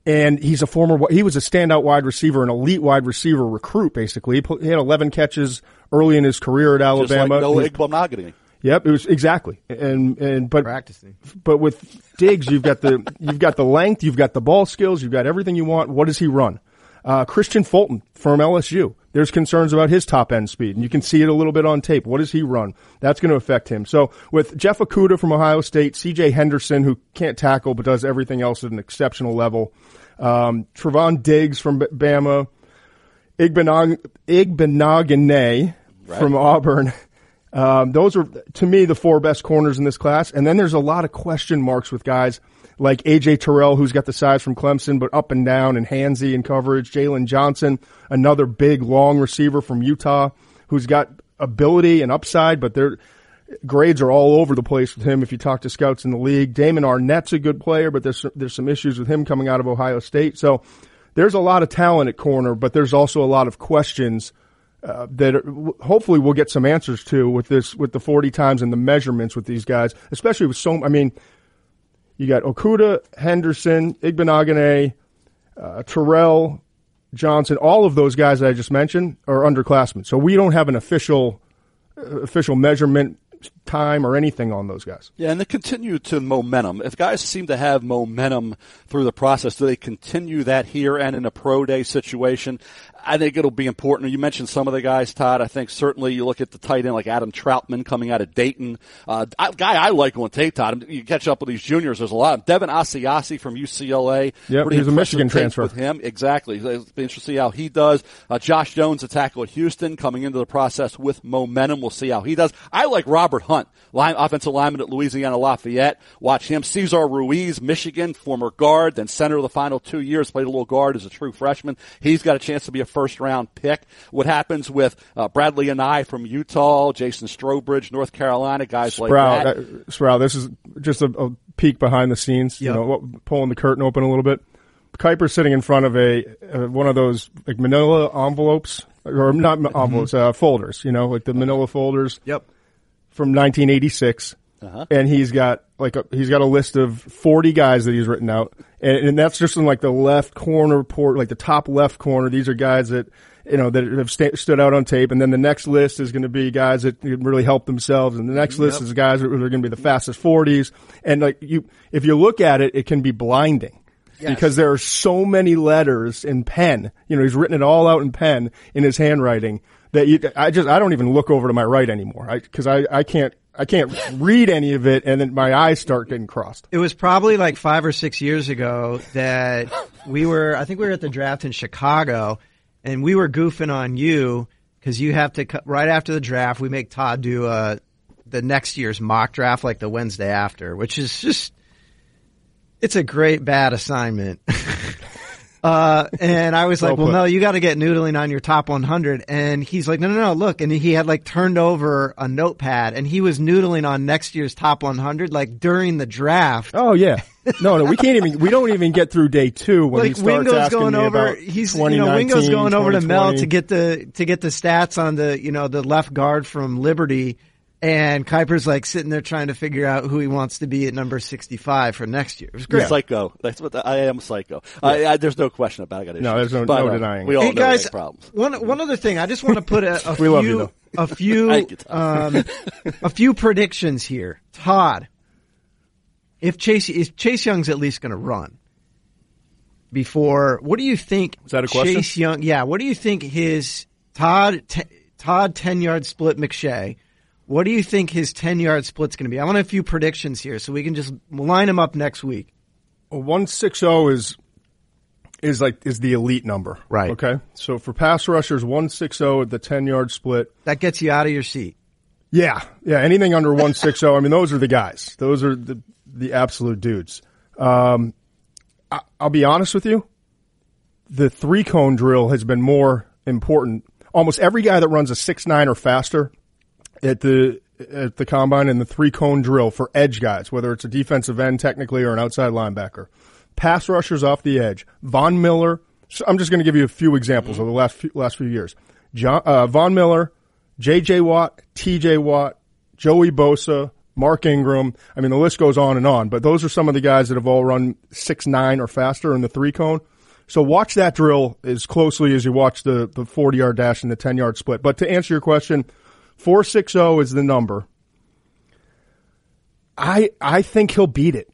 Speaker 3: and he's a former, he was a standout wide receiver, an elite wide receiver recruit, basically. He, had 11 catches early in his career at Alabama.
Speaker 2: Just like
Speaker 3: Alabama.
Speaker 2: Noah
Speaker 3: He's-
Speaker 2: Igbinoghene.
Speaker 3: Yep, it was exactly. And, and, but,
Speaker 1: Practicing.
Speaker 3: but with Diggs, you've got the, you've got the length, you've got the ball skills, you've got everything you want. What does he run? Uh, Kristian Fulton from LSU. There's concerns about his top end speed, and you can see it a little bit on tape. What does he run? That's going to affect him. So with Jeff Okudah from Ohio State, CJ Henderson, who can't tackle but does everything else at an exceptional level, Um, Trevon Diggs from B- Bama, Igbenog- Igbinoghene from Auburn. Um, those are, to me, the four best corners in this class. And then there's a lot of question marks with guys like AJ Terrell, who's got the size from Clemson, but up and down and handsy in coverage. Jaylon Johnson, another big, long receiver from Utah, who's got ability and upside, but their grades are all over the place with him if you talk to scouts in the league. Damon Arnette's a good player, but there's, there's some issues with him coming out of Ohio State. So there's a lot of talent at corner, but there's also a lot of questions uh, that hopefully we'll get some answers to with this with the 40 times and the measurements with these guys, especially with so. I mean, you got Okudah, Henderson, Igbinoghene, uh, Terrell, Johnson. All of those guys that I just mentioned are underclassmen, so we don't have an official uh, official measurement time or anything on those guys.
Speaker 2: Yeah, and they continue to momentum. If guys seem to have momentum through the process, do they continue that here and in a pro day situation? I think it'll be important. You mentioned some of the guys, Todd. I think certainly you look at the tight end like Adam Trautman coming out of Dayton. Uh, guy I like on tape, Todd. You catch up with these juniors. There's a lot. of Devin Asiasi from UCLA.
Speaker 3: Yeah, he's a Michigan transfer.
Speaker 2: With him, exactly. It'll be interesting to see how he does. Uh, Josh Jones, a tackle at Houston, coming into the process with momentum. We'll see how he does. I like Robert Hunt, line, offensive lineman at Louisiana Lafayette. Watch him. Cesar Ruiz, Michigan, former guard, then center of the final two years, played a little guard as a true freshman. He's got a chance to be a first round pick. What happens with uh, and I from Utah, Jason Strowbridge, North Carolina, guys
Speaker 3: Sprow,
Speaker 2: like that.
Speaker 3: Uh, Sprow, this is just a, a peek behind the scenes.
Speaker 1: Yep.
Speaker 3: You know, pulling the curtain open a little bit. Kiper's sitting in front of a uh, one of those like Manila envelopes or not envelopes, uh, folders. You know, like the Manila folders
Speaker 1: Yep.
Speaker 3: from 1986,
Speaker 2: Uh-huh.
Speaker 3: and he's got like a, he's got a list of 40 guys that he's written out, and, and that's just in like the left corner port, like the top left corner. These are guys that you know that have sta stood out on tape, and then the next list is going to be guys that can really help themselves, and the next list is guys that are going to be the fastest 40s, and like you, if you look at it, it can be blinding. Because there are so many letters in pen, you know, he's written it all out in pen in his handwriting that you, I just, I don't even look over to my right anymore. I, cause I, I can't, I can't read any of it and then my eyes start getting crossed.
Speaker 1: It was probably like five or six years ago that we were, I think we were at the draft in Chicago and we were goofing on you because you have to, right after the draft, we make Todd do, uh, the next year's mock draft like the Wednesday after, which is just, it's a great bad assignment. Uh, and I was like,
Speaker 3: Well
Speaker 1: well, no, you got to get noodling on your top 100. And he's like, no, no, no, look. And he had like turned over a notepad and he was noodling on next year's top 100, like during the draft.
Speaker 3: Oh yeah. No, no, we can't even, we don't even get through day two when he
Speaker 1: like
Speaker 3: starts
Speaker 1: Wingo's
Speaker 3: asking
Speaker 1: going
Speaker 3: me
Speaker 1: over,
Speaker 3: about
Speaker 1: he's, you know, Wingo's
Speaker 3: 2019,
Speaker 1: going over to Mel
Speaker 3: 2020.
Speaker 1: to get the, to get the stats on the, you know, the left guard from Liberty. And Kiper's like sitting there trying to figure out who he wants to be at number 65 for next year. It was
Speaker 2: You're
Speaker 1: great.
Speaker 2: psycho. That's what the, I am. Psycho. I, I, there's no question about it. I got issues.
Speaker 3: No, there's no-
Speaker 2: But,
Speaker 3: no
Speaker 2: uh,
Speaker 3: denying
Speaker 2: We all
Speaker 1: Hey
Speaker 2: know
Speaker 1: guys,
Speaker 2: problems.
Speaker 1: one one other thing, I just want to put a, a
Speaker 3: We love you,
Speaker 1: few a few
Speaker 2: you,
Speaker 1: um, a few predictions here. Todd, if Chase if Chase Young's at least going to run before, what do you think?
Speaker 3: Is that a question?
Speaker 1: Chase Young, yeah. What do you think his Todd t- Todd ten yard split McShay? What do you think his ten yard split's going to be? I want a few predictions here, so we can just line them up next week.
Speaker 3: One six zero is is like is the elite number,
Speaker 1: Right.
Speaker 3: Okay, so for pass rushers, one six zero at the ten yard split.
Speaker 1: That gets you out of your seat.
Speaker 3: Yeah, yeah. Anything under one six zero. I mean, those are the guys. Those are the the absolute dudes. Um, I, I'll be honest with you. The three cone drill has been more important. Almost every guy that runs a six nine or faster at the at the combine and the three cone drill for edge guys, whether it's a defensive end technically or an outside linebacker, pass rushers off the edge. Von Miller. I'm just going to give you a few examples of the last few, last few years. John, uh, Von Miller, J.J. Watt, T.J. Watt, Joey Bosa, Mark Ingram. I mean, the list goes on and on, but those are some of the guys that have all run six nine or faster in the three cone. So watch that drill as closely as you watch the, the 40 yard dash and the 10 yard split. But to answer your question, 460 is the number. I, I think he'll beat it.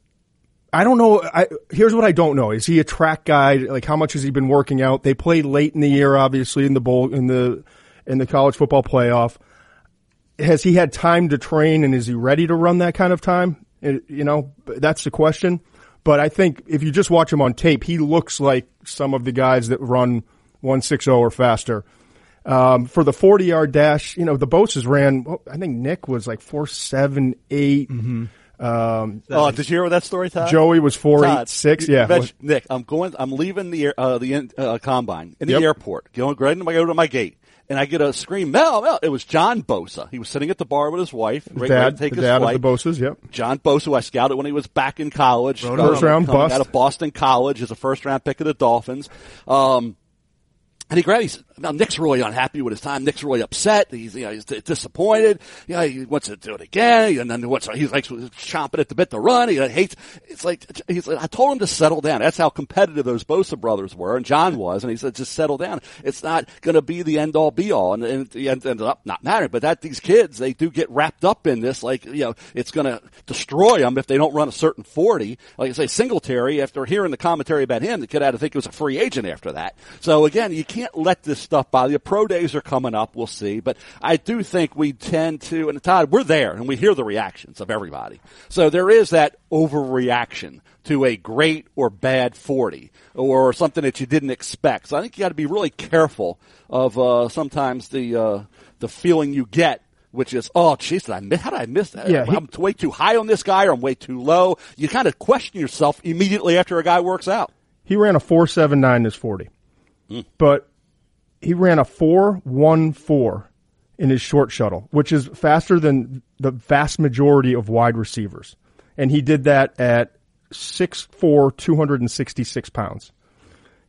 Speaker 3: I don't know. I, here's what I don't know: is he a track guy? Like, how much has he been working out? They played late in the year, obviously in the bowl in the in the college football playoff. Has he had time to train, and is he ready to run that kind of time? You know, that's the question. But I think if you just watch him on tape, he looks like some of the guys that run 160 or faster. Um, for the 40 yard dash, you know, the Bosa's ran, well, I think Nick was like 478. Um,
Speaker 2: Oh, did you hear that story, Todd?
Speaker 3: Joey was
Speaker 2: Todd,
Speaker 3: 486.
Speaker 2: you
Speaker 3: Yeah.
Speaker 2: mentioned- Nick, I'm going. I'm leaving the air- uh, the uh, combine in the
Speaker 3: Yep.
Speaker 2: airport. Going right into my go to my gate, and I get a scream. Mel, Mel! It was John Bosa. He was sitting at the bar with his wife. right,
Speaker 3: dad,
Speaker 2: to take
Speaker 3: the
Speaker 2: his
Speaker 3: dad
Speaker 2: flight.
Speaker 3: of the Bosa's. Yep.
Speaker 2: John Bosa, who I scouted when he was back in college,
Speaker 1: First
Speaker 2: coming-
Speaker 3: round bust.
Speaker 2: out of Boston College as a first round pick of the Dolphins. Um, and he grabbed. He's, now Nick's really unhappy with his time. Nick's really upset. He's you know he's disappointed. You know, he wants to do it again. And then what's he's like chomping at the bit to run. He uh, hates. It's like he's. Like, I told him to settle down. That's how competitive those Bosa brothers were, and John was. And he said, just settle down. It's not going to be the end all be all. And, and it ended up not mattering. But that these kids they do get wrapped up in this. Like you know, it's going to destroy them if they don't run a certain forty. Like I say, Singletary. After hearing the commentary about him, the kid had to think he was a free agent after that. So again, you can't let this stuff by. you. Pro days are coming up. We'll see. But I do think we tend to, and Todd, we're there and we hear the reactions of everybody. So there is that overreaction to a great or bad 40 or something that you didn't expect. So I think you got to be really careful of, uh, sometimes the, uh, the feeling you get which is, oh, jeez, did I miss, how did I miss that?
Speaker 3: Yeah, he-
Speaker 2: I'm way too high on this guy or I'm way too low. You kind of question yourself immediately after a guy works out.
Speaker 3: He ran a 479 this 40. But he ran a 414 in his short shuttle, which is faster than the vast majority of wide receivers. And he did that at 6'4, 266 pounds.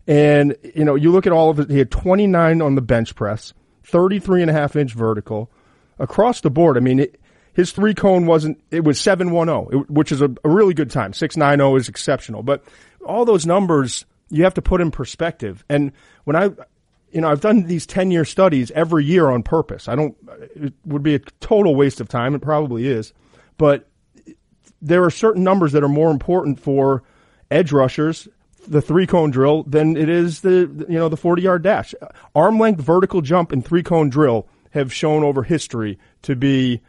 Speaker 3: And, you know, you look at all of it, he had 29 on the bench press, 33 and a half inch vertical across the board. I mean, it, his three cone wasn't, it was 710, it- which is a, a really good time. 690 is exceptional. But all those numbers, you have to put in perspective. And when I, you know, I've done these 10 year studies every year on purpose. I don't, it would be a total waste of time. It probably is. But there are certain numbers that are more important for edge rushers, the three cone drill, than it is the you know the forty yard dash. Arm length vertical jump and three cone drill have shown over history to be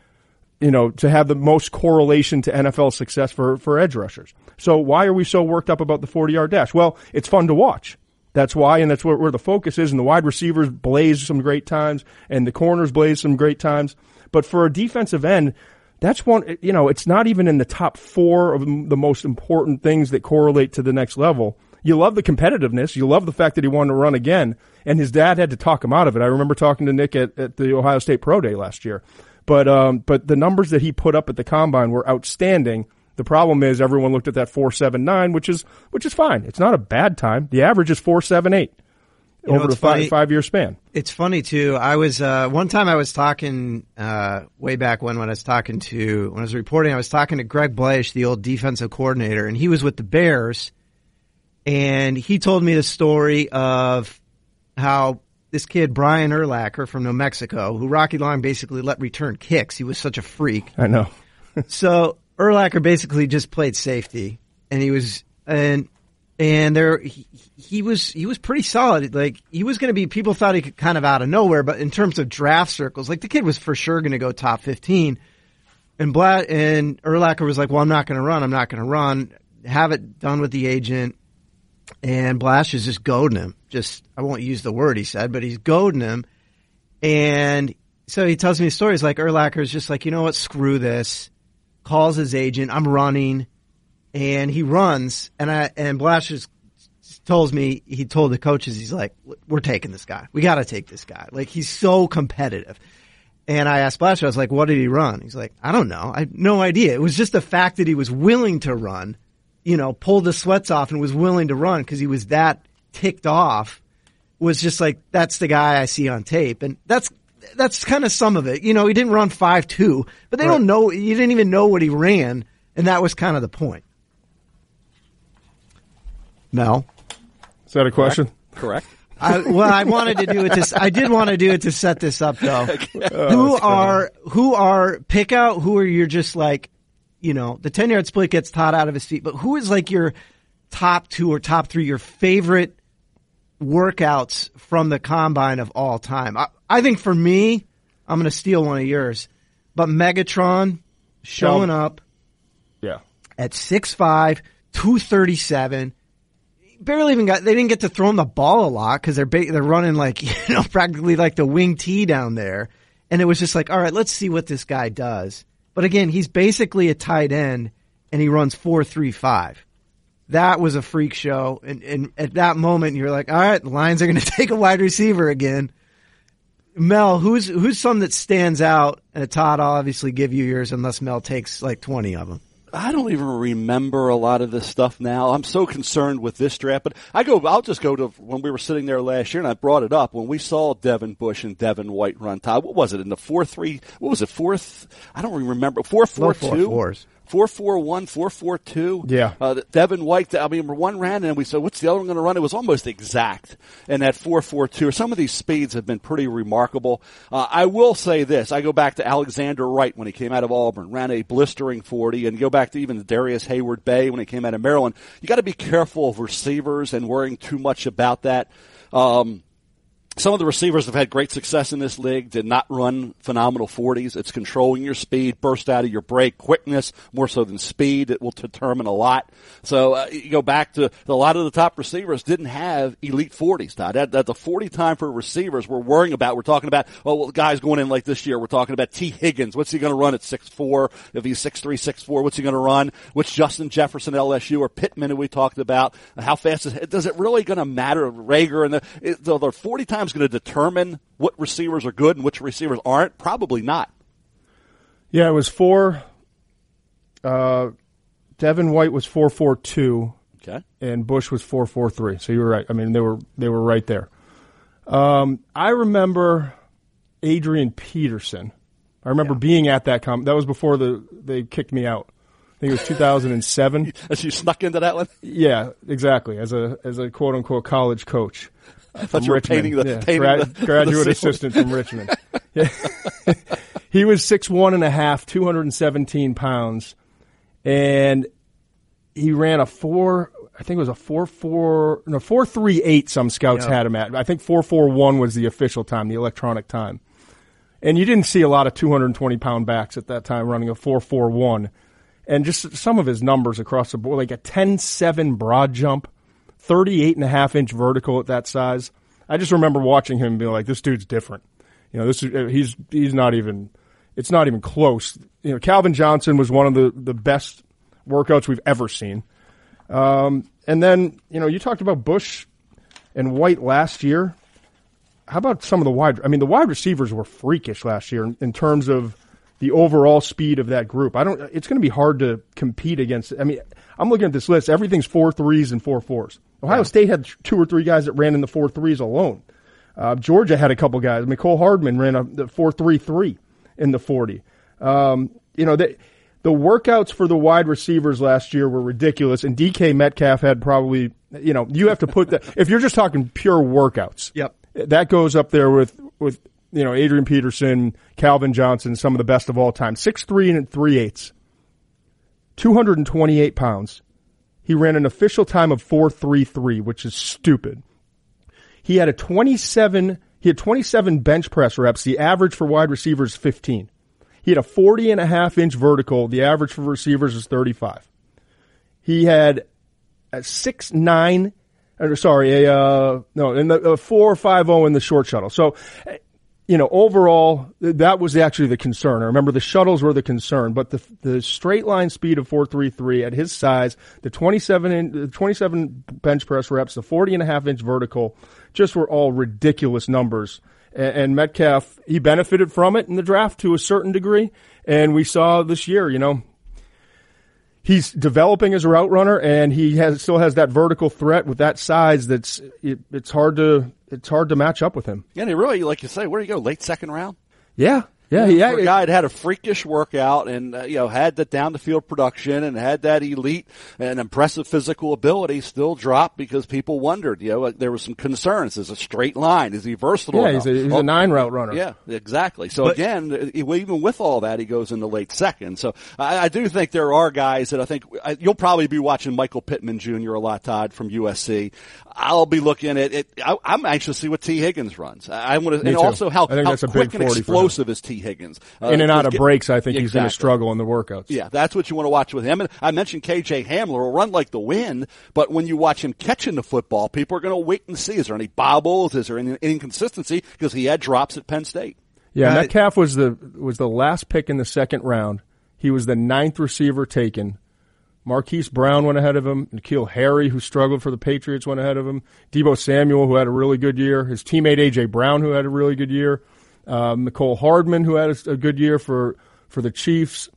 Speaker 3: you know to have the most correlation to NFL success for for edge rushers. So why are we so worked up about the forty yard dash? Well, it's fun to watch. That's why, and that's where, where the focus is. And the wide receivers blaze some great times, and the corners blaze some great times. But for a defensive end, that's one, you know, it's not even in the top four of the most important things that correlate to the next level. You love the competitiveness. You love the fact that he wanted to run again. And his dad had to talk him out of it. I remember talking to Nick at, at the Ohio State Pro Day last year. But, um, but the numbers that he put up at the combine were outstanding. The problem is everyone looked at that 479, which is, which is fine. It's not a bad time. The average is 478
Speaker 1: know
Speaker 3: over the five, five year span.
Speaker 1: It's funny too. I was uh, one time I was talking uh, way back when when I was talking to when I was reporting. I was talking to Greg Blache, the old defensive coordinator, and he was with the Bears, and he told me the story of how this kid Brian Urlacher from New Mexico, who Rocky Long basically let return kicks. He was such a freak.
Speaker 3: I know.
Speaker 1: So Urlacher basically just played safety, and he was and and there he, he was he was pretty solid. Like he was going to be. People thought he could kind of out of nowhere, but in terms of draft circles, like the kid was for sure going to go top fifteen. And Blatt and Urlacher was like, "Well, I'm not going to run. I'm not going to run. Have it done with the agent." And Blache is just goading him. Just I won't use the word he said, but he's goading him. And so he tells me stories like Urlacher is just like, you know what? Screw this. Calls his agent. I'm running. And he runs. And I, and Blache tells me, he told the coaches, he's like, we're taking this guy. We got to take this guy. Like, he's so competitive. And I asked Blache, I was like, what did he run? He's like, I don't know. I had no idea. It was just the fact that he was willing to run, you know, pulled the sweats off and was willing to run because he was that ticked off was just like that's the guy I see on tape, and that's that's kind of some of it. You know, he didn't run five two, but they don't know. You didn't even know what he ran, and that was kind of the point. Mel,
Speaker 3: Is that a question?
Speaker 2: Correct.
Speaker 1: I, well, I wanted to do it. To, I did want to do it to set this up, though. Oh, who are who are pick out who are you just like, you know, the ten yard split gets Todd out of his feet, but who is like your top two or top three, your favorite workouts from the combine of all time? I, I think for me, I'm going to steal one of yours, but Megatron showing up
Speaker 3: Yeah.
Speaker 1: at 6'5", 237. Barely even got, they didn't get to throw him the ball a lot because they're, ba- they're running like, you know, practically like the wing T down there. And it was just like, all right, let's see what this guy does. But again, he's basically a tight end and he runs four, three, five. That was a freak show. And, and at that moment, you're like, all right, the Lions are going to take a wide receiver again. Mel, who's, who's some that stands out? And Todd, I'll obviously give you yours unless Mel takes like 20 of them.
Speaker 2: I don't even remember a lot of this stuff now. I'm so concerned with this draft, but I go, I'll just go to when we were sitting there last year and I brought it up when we saw Devin Bush and Devin White run Todd. What was it in the four three? What was it? Fourth? I don't remember. Four four two.
Speaker 1: Fours.
Speaker 2: Four four one, four four two.
Speaker 3: Yeah.
Speaker 2: Uh, Devin White. I mean, one ran and we said, "What's the other one going to run?" It was almost exact. And that four four two. Some of these speeds have been pretty remarkable. Uh, I will say this: I go back to Alexander Wright when he came out of Auburn, ran a blistering forty, and go back to even Darrius Heyward-Bey when he came out of Maryland. You got to be careful of receivers and worrying too much about that. Um, some of the receivers have had great success in this league, did not run phenomenal 40s. It's controlling your speed, burst out of your break, quickness, more so than speed. It will determine a lot. So uh, you go back to a lot of the top receivers didn't have elite 40s, Todd. At, at the 40 time for receivers, we're worrying about, we're talking about, oh, well, guys going in like this year, we're talking about Tee Higgins. What's he going to run at 6'4"? If he's 6'3", 6'4", what's he going to run? Which Justin Jefferson LSU or Pittman who we talked about? How fast is, does it really going to matter? Reagor and the, the 40 times going to determine what receivers are good and which receivers aren't? Probably not.
Speaker 3: Yeah, it was four. Uh, Devin White was four four two,
Speaker 2: Okay.
Speaker 3: and Bush was four four three. So you were right. I mean, they were they were right there. Um, I remember Adrian Peterson. I remember being at that com. That was before the they kicked me out. I think it was 2007.
Speaker 2: As you snuck into that one,
Speaker 3: yeah, exactly. As a as a quote unquote college coach.
Speaker 2: I thought you were painting the,
Speaker 3: Yeah,
Speaker 2: painting
Speaker 3: gra-
Speaker 2: the
Speaker 3: graduate
Speaker 2: the
Speaker 3: assistant from Richmond. Yeah. he was six one and a half, two hundred and seventeen pounds, and he ran a four. I think it was a four four no four three eight. Some scouts
Speaker 1: Yeah.
Speaker 3: had him at. I think four four one was the official time, the electronic time. And you didn't see a lot of two hundred and twenty pound backs at that time running a four four one. And just some of his numbers across the board, like a 10-7 broad jump, 38 and a half inch vertical at that size. I just remember watching him and being like, this dude's different. You know, this is, uh, he's, he's not even, it's not even close. You know, Calvin Johnson was one of the, the best workouts we've ever seen. Um, and then, you know, you talked about Bush and White last year. How about some of the wide, I mean, the wide receivers were freakish last year in, in terms of the overall speed of that group. I don't, it's going to be hard to compete against. I mean, I'm looking at this list. Everything's four threes and four fours. Ohio State had two or three guys that ran in the four threes alone. Uh, Georgia had a couple guys. Mecole Hardman ran a the four three three in the forty. Um, you know the the workouts for the wide receivers last year were ridiculous, and DK Metcalf had probably you know you have to put that if you're just talking pure workouts.
Speaker 1: Yep.
Speaker 3: that goes up there with with you know Adrian Peterson, Calvin Johnson, some of the best of all time. Six three and three eighths, two hundred and twenty eight pounds. He ran an official time of four three three, which is stupid. He had a 27, he had 27 bench press reps. The average for wide receivers is 15. He had a 40 and a half inch vertical. The average for receivers is 35. He had a six nine, or sorry, a, uh, no, in the, a four five zero in the short shuttle. So, you know, overall, that was actually the concern. I remember the shuttles were the concern, but the the straight line speed of 433 at his size, the 27 in, the 27 bench press reps, the 40 and a half inch vertical, just were all ridiculous numbers. And, and Metcalf, he benefited from it in the draft to a certain degree. And we saw this year, you know, he's developing as a route runner, and he has still has that vertical threat with that size. That's it, it's hard to it's hard to match up with him.
Speaker 2: And he really, like you say, where do you go? Late second round?
Speaker 3: Yeah, yeah, yeah.
Speaker 2: for a guy that had a freakish workout and uh, you know had the down the field production and had that elite and impressive physical ability, still dropped because people wondered. You know, like, there was some concerns. Is a straight line? Is he versatile?
Speaker 3: Yeah, he's a, he's a nine route runner.
Speaker 2: Yeah, exactly. So
Speaker 1: But-
Speaker 2: again, uh, even with all that, he goes in the late second. So I, I do think there are guys that I think I, you'll probably be watching Michael Pittman Jr. a lot, Todd from USC. I'll be looking at it. I, I'm anxious to see what Tee Higgins runs. I, I want to, and
Speaker 3: too.
Speaker 2: also how, how quick and
Speaker 3: 40 for him.
Speaker 2: explosive is Tee Higgins.
Speaker 3: Uh, in and out of
Speaker 2: get,
Speaker 3: breaks, I think exactly. he's going to struggle in the workouts.
Speaker 2: Yeah, that's what you want to watch with him. And I mentioned KJ Hamler will run like the wind, but when you watch him catching the football, people are going to wait and see. Is there any bobbles? Is there any inconsistency? Because he had drops at Penn State.
Speaker 3: Yeah, uh, Metcalf was the was the last pick in the second round. He was the ninth receiver taken. Marquise Brown went ahead of him. N'Keal Harry, who struggled for the Patriots, went ahead of him. Deebo Samuel, who had a really good year. His teammate A.J. Brown, who had a really good year. Um, Mecole Hardman, who had a, a, good year for, for the Chiefs.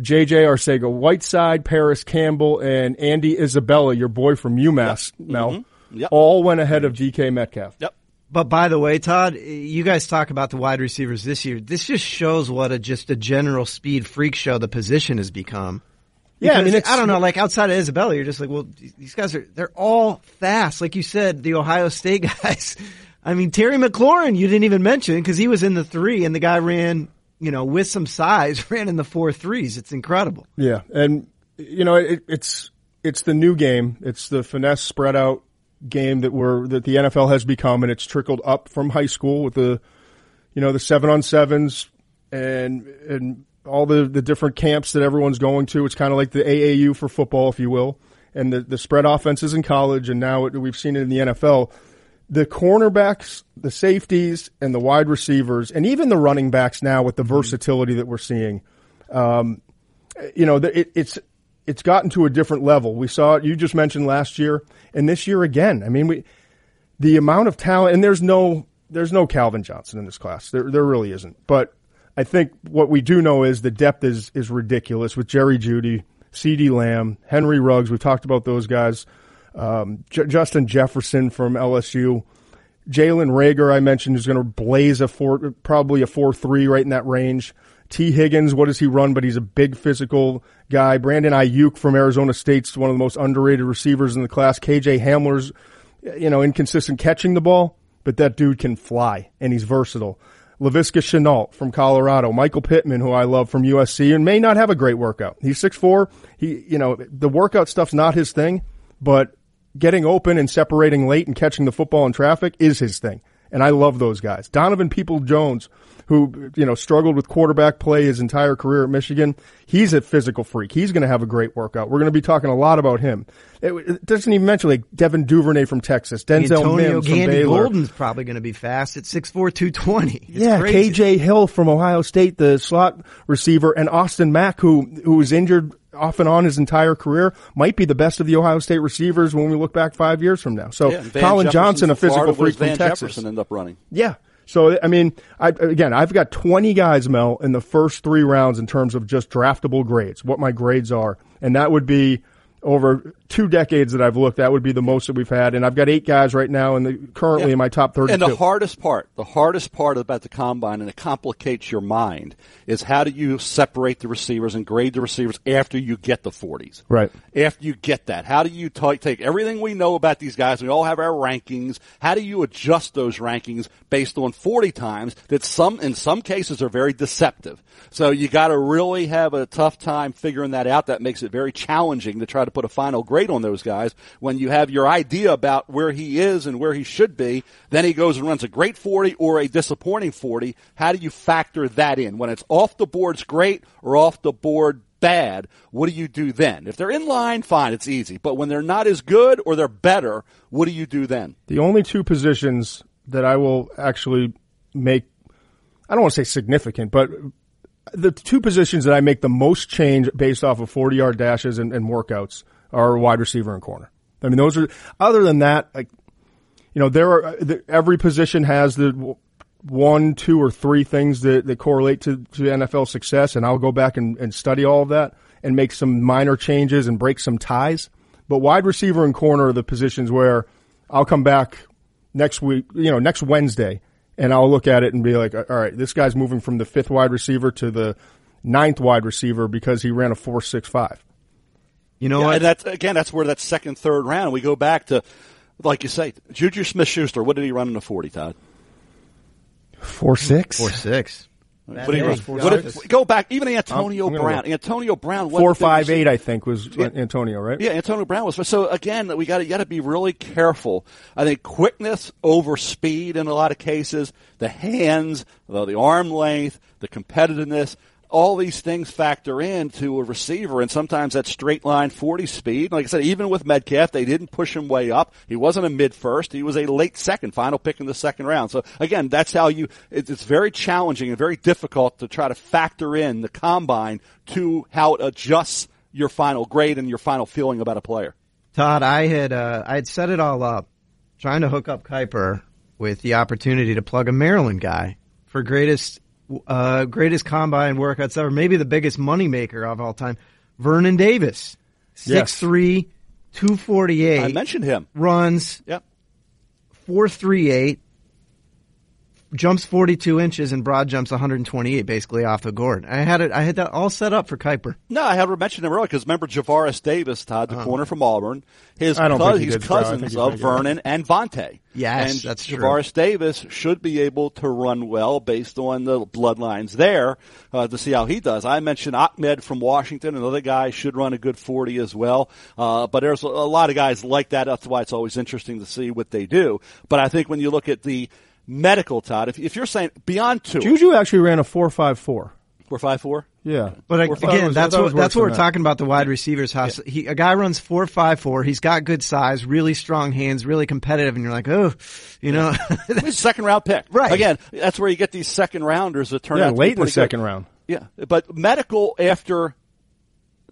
Speaker 3: J.J. Arcega Whiteside, Parris Campbell, and Andy Isabella, your boy from UMass, yep. Mel, mm-hmm. yep. all went ahead of DK Metcalf.
Speaker 2: Yep.
Speaker 1: But by the way, Todd, you guys talk about the wide receivers this year. This just shows what a just a general speed freak show the position has become.
Speaker 3: Yeah, I mean,
Speaker 1: I don't know. Like outside of Isabella, you're just like, well, these guys are they're all fast. Like you said, the Ohio State guys. I mean, Terry McLaurin, you didn't even mention because he was in the three, and the guy ran, you know, with some size, ran in the four threes. It's incredible.
Speaker 3: Yeah, and you know, it, it's it's the new game. It's the finesse spread out game that we're that the NFL has become, and it's trickled up from high school with the, you know, the seven on sevens and and all the, the different camps that everyone's going to. It's kind of like the AAU for football, if you will, and the, the spread offenses in college, and now it, we've seen it in the NFL. The cornerbacks, the safeties, and the wide receivers, and even the running backs now with the mm-hmm. versatility that we're seeing, um, you know, it, it's it's gotten to a different level. We saw it. You just mentioned last year, and this year again. I mean, we the amount of talent, and there's no there's no Calvin Johnson in this class. There there really isn't. But I think what we do know is the depth is is ridiculous with Jerry Jeudy, CeeDee Lamb, Henry Ruggs. We've talked about those guys. Um, J- Justin Jefferson from LSU. Jalen Reagor, I mentioned, is going to blaze a four, probably a four three right in that range. Tee Higgins, what does he run? But he's a big physical guy. Brandon Aiyuk from Arizona State's one of the most underrated receivers in the class. KJ Hamler's, you know, inconsistent catching the ball, but that dude can fly and he's versatile. Laviska Shenault from Colorado, Michael Pittman, who I love from USC, and may not have a great workout. He's six four. He, you know, the workout stuff's not his thing, but getting open and separating late and catching the football in traffic is his thing. And I love those guys. Donovan People Jones who, you know, struggled with quarterback play his entire career at Michigan. He's a physical freak. He's going to have a great workout. We're going to be talking a lot about him. It, it doesn't even mention like Devin Duvernay from Texas, Denzel
Speaker 1: Antonio
Speaker 3: Mims
Speaker 1: from
Speaker 3: Gandy
Speaker 1: Baylor. Golden's probably going to be fast at 6'4", 220. It's
Speaker 3: yeah,
Speaker 1: crazy.
Speaker 3: KJ Hill from Ohio State, the slot receiver, and Austin Mack, who who was injured off and on his entire career, might be the best of the Ohio State receivers when we look back five years from now. So
Speaker 2: yeah,
Speaker 3: Colin
Speaker 2: Jefferson
Speaker 3: Johnson, a physical
Speaker 2: Florida
Speaker 3: freak
Speaker 2: from
Speaker 3: Van
Speaker 2: Texas,
Speaker 3: Jefferson,
Speaker 2: ended up running.
Speaker 3: Yeah, so, I mean, I, again, I've got 20 guys, Mel, in the first three rounds in terms of just draftable grades, what my grades are. And that would be over two decades that I've looked, that would be the most that we've had. And I've got eight guys right now, and the, currently yeah. in my top thirty.
Speaker 2: And the hardest part, the hardest part about the combine, and it complicates your mind, is how do you separate the receivers and grade the receivers after you get the 40s?
Speaker 3: Right.
Speaker 2: After you get that, how do you t- take everything we know about these guys? We all have our rankings. How do you adjust those rankings based on 40 times that some, in some cases, are very deceptive? So you got to really have a tough time figuring that out. That makes it very challenging to try to put a final grade on those guys. When you have your idea about where he is and where he should be, then he goes and runs a great 40 or a disappointing 40. How do you factor that in? When it's off the board's great or off the board bad, what do you do then? If they're in line, fine, it's easy. But when they're not as good or they're better, what do you do then?
Speaker 3: The only two positions that I will actually make, I don't want to say significant, but the two positions that I make the most change based off of 40 yard dashes and, and workouts are wide receiver and corner. I mean, those are, other than that, like, you know, there are, uh, every position has the one, two, or three things that, that correlate to, to NFL success, and I'll go back and, and study all of that and make some minor changes and break some ties. But wide receiver and corner are the positions where I'll come back next week, you know, next Wednesday, and I'll look at it and be like, all right, this guy's moving from the fifth wide receiver to the ninth wide receiver because he ran a four six five.
Speaker 2: You know yeah, what? And that's again, that's where that second, third round we go back to, like you say, Juju Smith Schuster. What did he run in the forty, Todd?
Speaker 3: Four six.
Speaker 1: Four six.
Speaker 2: What he
Speaker 1: Hey,
Speaker 3: four,
Speaker 2: what if, go back, even Antonio
Speaker 3: I'm gonna
Speaker 2: Brown.
Speaker 3: look.
Speaker 2: Antonio Brown, wasn't
Speaker 3: Four
Speaker 2: the big
Speaker 3: five
Speaker 2: receiver.
Speaker 3: eight, I think, was Antonio, right?
Speaker 2: Yeah, Antonio Brown was. So again, we got to got to be really careful. I think quickness over speed in a lot of cases, the hands, the, the arm length, the competitiveness. All these things factor into a receiver, and sometimes that straight line 40 speed. Like I said, even with Metcalf, they didn't push him way up. He wasn't a mid first. He was a late second, final pick in the second round. So again, that's how you, it's very challenging and very difficult to try to factor in the combine to how it adjusts your final grade and your final feeling about a player.
Speaker 1: Todd, I had uh, I had set it all up, trying to hook up Kiper with the opportunity to plug a Maryland guy for greatest uh, greatest combine workouts ever, maybe the biggest moneymaker of all time, Vernon Davis,
Speaker 3: Yes.
Speaker 1: 6'3", 248,
Speaker 2: I mentioned him.
Speaker 1: runs
Speaker 2: Yep.
Speaker 1: four three eight, jumps forty two inches and broad jumps one hundred and twenty eight, basically off the gourd. I had it. I had that all set up for Kiper.
Speaker 2: No, I had to mention him earlier because remember Javaris Davis, Todd, the corner from Auburn. His
Speaker 3: I don't
Speaker 2: cous-
Speaker 3: think he
Speaker 2: he's
Speaker 3: did, Stroud. I think
Speaker 2: cousins of
Speaker 3: gonna get it.
Speaker 2: Vernon and Vontae.
Speaker 1: Yes,
Speaker 2: and
Speaker 1: that's true.
Speaker 2: Javaris Davis should be able to run well based on the bloodlines there uh, to see how he does. I mentioned Ahmed from Washington, another guy should run a good 40 as well. Uh, but there's a, a lot of guys like that. That's why it's always interesting to see what they do. But I think when you look at the medical, Todd, if, if you're saying beyond two,
Speaker 3: Juju actually ran a four five four.
Speaker 2: four five four.
Speaker 3: Yeah,
Speaker 1: But
Speaker 3: Four,
Speaker 1: again,
Speaker 3: was-
Speaker 1: that's what that's what we're
Speaker 3: that.
Speaker 1: talking about. The wide receivers house. He, a guy runs four five four. He's got good size, really strong hands, really competitive, and you're like, oh, you know,
Speaker 2: second round pick.
Speaker 1: Right.
Speaker 2: Again, that's where you get these second rounders that turn
Speaker 3: Yeah,
Speaker 2: out to be
Speaker 3: late in the
Speaker 2: pretty good.
Speaker 3: second round.
Speaker 2: Yeah, but medical after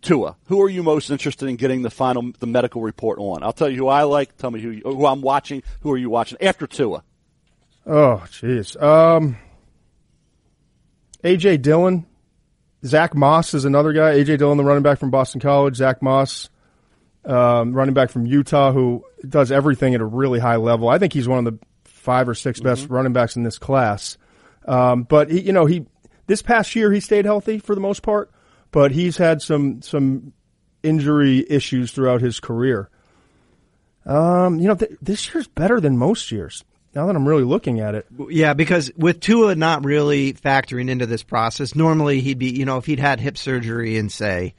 Speaker 2: Tua. Who are you most interested in getting the final the medical report on? I'll tell you who I like. Tell me who you, who I'm watching. Who are you watching after Tua?
Speaker 3: Oh, jeez. Um, AJ Dillon, Zach Moss is another guy. AJ Dillon, the running back from Boston College. Zach Moss, um, running back from Utah, who does everything at a really high level. I think he's one of the five or 6 best running backs in this class. Um, but he, you know, he this past year he stayed healthy for the most part, but he's had some some injury issues throughout his career. Um, you know, th- this year's better than most years. Now that I'm really looking at it,
Speaker 1: yeah, because with Tua not really factoring into this process, normally he'd be, you know, if he'd had hip surgery in say,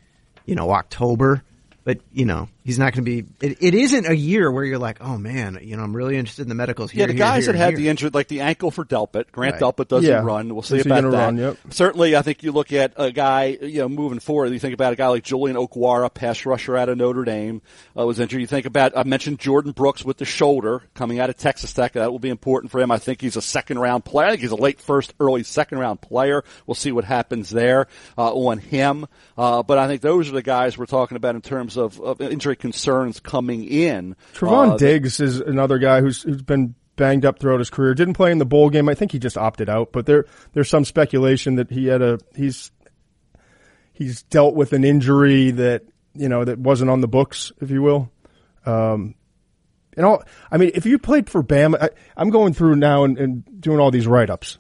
Speaker 1: you know, October, but you know, he's not going to be. It, it isn't a year where you're like, oh man, you know, I'm really interested in the medicals. Here,
Speaker 2: Yeah, the
Speaker 1: here,
Speaker 2: guys
Speaker 1: here,
Speaker 2: that had
Speaker 1: here.
Speaker 2: the injury, like the ankle for Delpit. Grant
Speaker 1: Right.
Speaker 2: Delpit doesn't
Speaker 3: Yeah.
Speaker 2: run. We'll see
Speaker 3: Is he
Speaker 2: about that.
Speaker 3: run? Yep.
Speaker 2: Certainly, I think you look at a guy, you know, moving forward. You think about a guy like Julian Okwara, pass rusher out of Notre Dame, uh, was injured. You think about I mentioned Jordyn Brooks with the shoulder coming out of Texas Tech. That will be important for him. I think he's a second round player. I think he's a late first, early second round player. We'll see what happens there uh, on him. Uh, but I think those are the guys we're talking about in terms of, of injury concerns coming in.
Speaker 3: Trevon
Speaker 2: Uh,
Speaker 3: Diggs is another guy who's who's been banged up throughout his career. Didn't play in the bowl game. I think he just opted out. But there there's some speculation that he had a he's he's dealt with an injury that you know that wasn't on the books, if you will. Um, and all I mean, if you played for Bama, I, I'm going through now and, and doing all these write ups.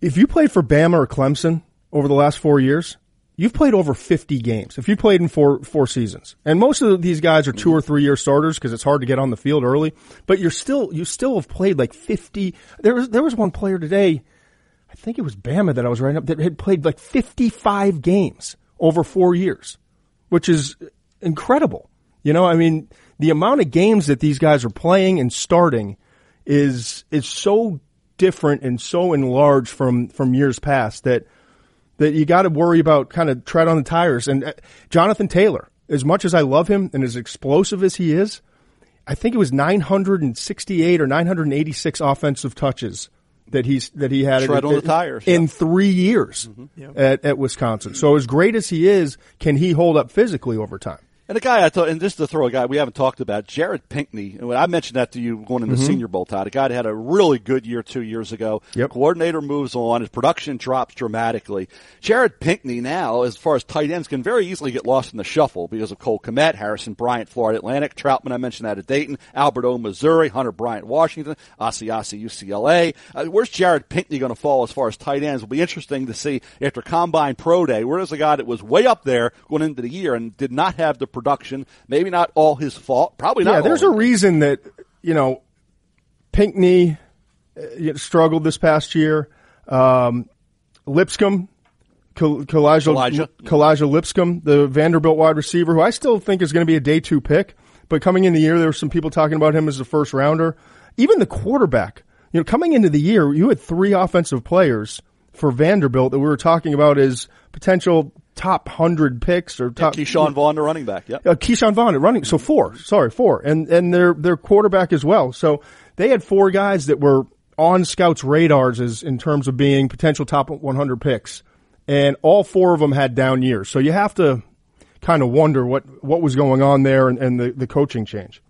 Speaker 3: If you played for Bama or Clemson over the last four years, you've played over 50 games. If you played in four four seasons, and most of these guys are two or three year starters because it's hard to get on the field early, but you're still you still have played like 50. There was there was one player today, I think it was Bama that I was writing up that had played like 55 games over four years, which is incredible. You know, I mean, the amount of games that these guys are playing and starting is is so different and so enlarged from from years past that that you got to worry about kind of tread on the tires. And uh, Jonathan Taylor, as much as I love him and as explosive as he is, I think it was 968 or 986 offensive touches that he's that he had
Speaker 2: Tread
Speaker 3: in,
Speaker 2: on the tires,
Speaker 3: in
Speaker 2: yeah.
Speaker 3: three years at, at Wisconsin. So as great as he is, can he hold up physically over time?
Speaker 2: And a guy I thought, and just to throw a guy we haven't talked about, Jared Pinkney. and when I mentioned that to you going into the Senior Bowl, Todd. A guy that had a really good year two years ago.
Speaker 3: Yep.
Speaker 2: Coordinator moves on, his production drops dramatically. Jared Pinkney now, as far as tight ends, can very easily get lost in the shuffle because of Cole Kmet, Harrison Bryant, Florida Atlantic, Trautman. I mentioned that at Dayton, Alberto, Missouri, Hunter Bryant, Washington, Asiasi, UCLA. Uh, where's Jared Pinkney going to fall as far as tight ends? Will be interesting to see after Combine Pro Day. Where is a guy that was way up there going into the year and did not have the production? Maybe not all his fault. Probably not.
Speaker 3: Yeah, there's a reason that you know Pinkney uh, struggled this past year. Um, Lipscomb, Kal- Kalija,
Speaker 2: Elijah.
Speaker 3: Kalija Lipscomb, the Vanderbilt wide receiver, who I still think is going to be a day two pick. But coming in the year, there were some people talking about him as a first rounder. Even the quarterback, you know, coming into the year, you had three offensive players for Vanderbilt that we were talking about as potential top hundred picks or top.
Speaker 2: Ke'Shawn Vaughn, the running back. Yeah.
Speaker 3: Uh, Ke'Shawn Vaughn at running, so four. Sorry, four, and and their their quarterback as well. So they had four guys that were on scouts' radars as in terms of being potential top 100 picks, and all four of them had down years. So you have to kind of wonder what what was going on there and, and the the coaching change.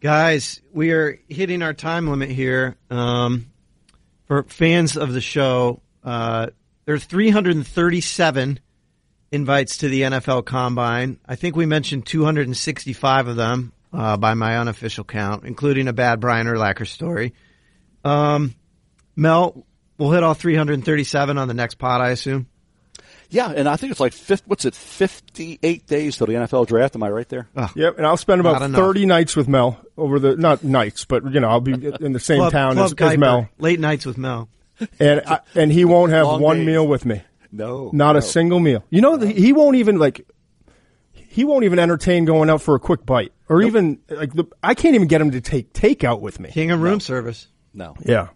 Speaker 1: Guys, we are hitting our time limit here. Um, for fans of the show, uh, there are 337 invites to the NFL Combine. I think we mentioned 265 of them uh, by my unofficial count, including a bad Brian Urlacher story. Um, Mel, we'll hit all 337 on the next pod, I assume.
Speaker 2: Yeah, and I think it's like fifth, what's it, fifty-eight days till the NFL draft. Am I right there?
Speaker 3: Yep, and I'll spend about 30 nights with Mel over the not nights, but you know I'll be in the same
Speaker 1: Club,
Speaker 3: town
Speaker 1: Club
Speaker 3: as, as Mel,
Speaker 1: Late nights with Mel.
Speaker 3: and I, and he won't have
Speaker 2: Long
Speaker 3: one
Speaker 2: days.
Speaker 3: meal with me.
Speaker 2: No,
Speaker 3: Not
Speaker 2: no.
Speaker 3: a single meal. You know, the, he won't even like. He won't even entertain going out for a quick bite, or even like the. I can't even get him to take takeout with me.
Speaker 1: King of room service.
Speaker 2: No,
Speaker 3: Yeah,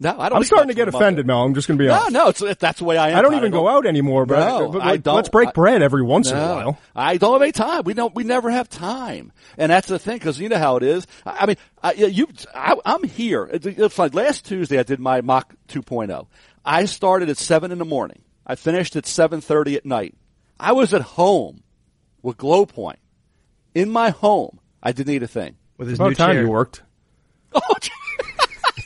Speaker 2: no. I don't.
Speaker 3: I'm starting to get offended, Mel. I'm just going to be honest.
Speaker 2: No, no, it's, it, that's the way I am.
Speaker 3: I don't
Speaker 2: Todd.
Speaker 3: even go out anymore, but,
Speaker 2: No,
Speaker 3: but
Speaker 2: I don't.
Speaker 3: let's break
Speaker 2: I-
Speaker 3: bread every once in a while.
Speaker 2: I don't have any time. We don't. We never have time, and that's the thing because you know how it is. I, I mean, I, you. I, I'm here. It's, it's like last Tuesday. I did my mock 2.0. I started at seven in the morning. I finished at 7:30 at night. I was at home with Glow Point in my home. I didn't eat a thing.
Speaker 1: With his
Speaker 3: About
Speaker 1: new
Speaker 3: time
Speaker 1: chair.
Speaker 3: you worked.
Speaker 2: Oh,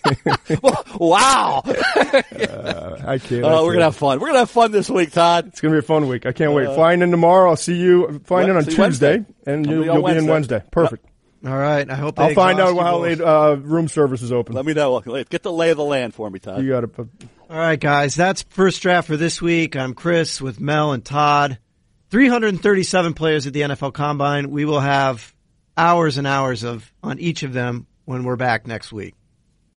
Speaker 2: wow!
Speaker 3: I can't.
Speaker 2: Oh, we're gonna have fun. We're gonna have fun this week, Todd.
Speaker 3: It's gonna be a fun week. I can't wait. Flying in tomorrow. I'll see you. Flying in on
Speaker 2: Uh, See you
Speaker 3: Tuesday,
Speaker 2: Wednesday.
Speaker 3: and
Speaker 2: I'll
Speaker 3: you,
Speaker 2: be on
Speaker 3: you'll be in
Speaker 2: Wednesday.
Speaker 3: Wednesday. Perfect.
Speaker 1: All right. I hope they
Speaker 3: I'll find out how
Speaker 1: both.
Speaker 3: late uh, room service is open.
Speaker 2: Let me know. Get the lay of the land for me, Todd.
Speaker 3: You got to.
Speaker 1: All right, guys. That's first draft for this week. I'm Chris with Mel and Todd. 337 players at the NFL Combine. We will have hours and hours of on each of them when we're back next week.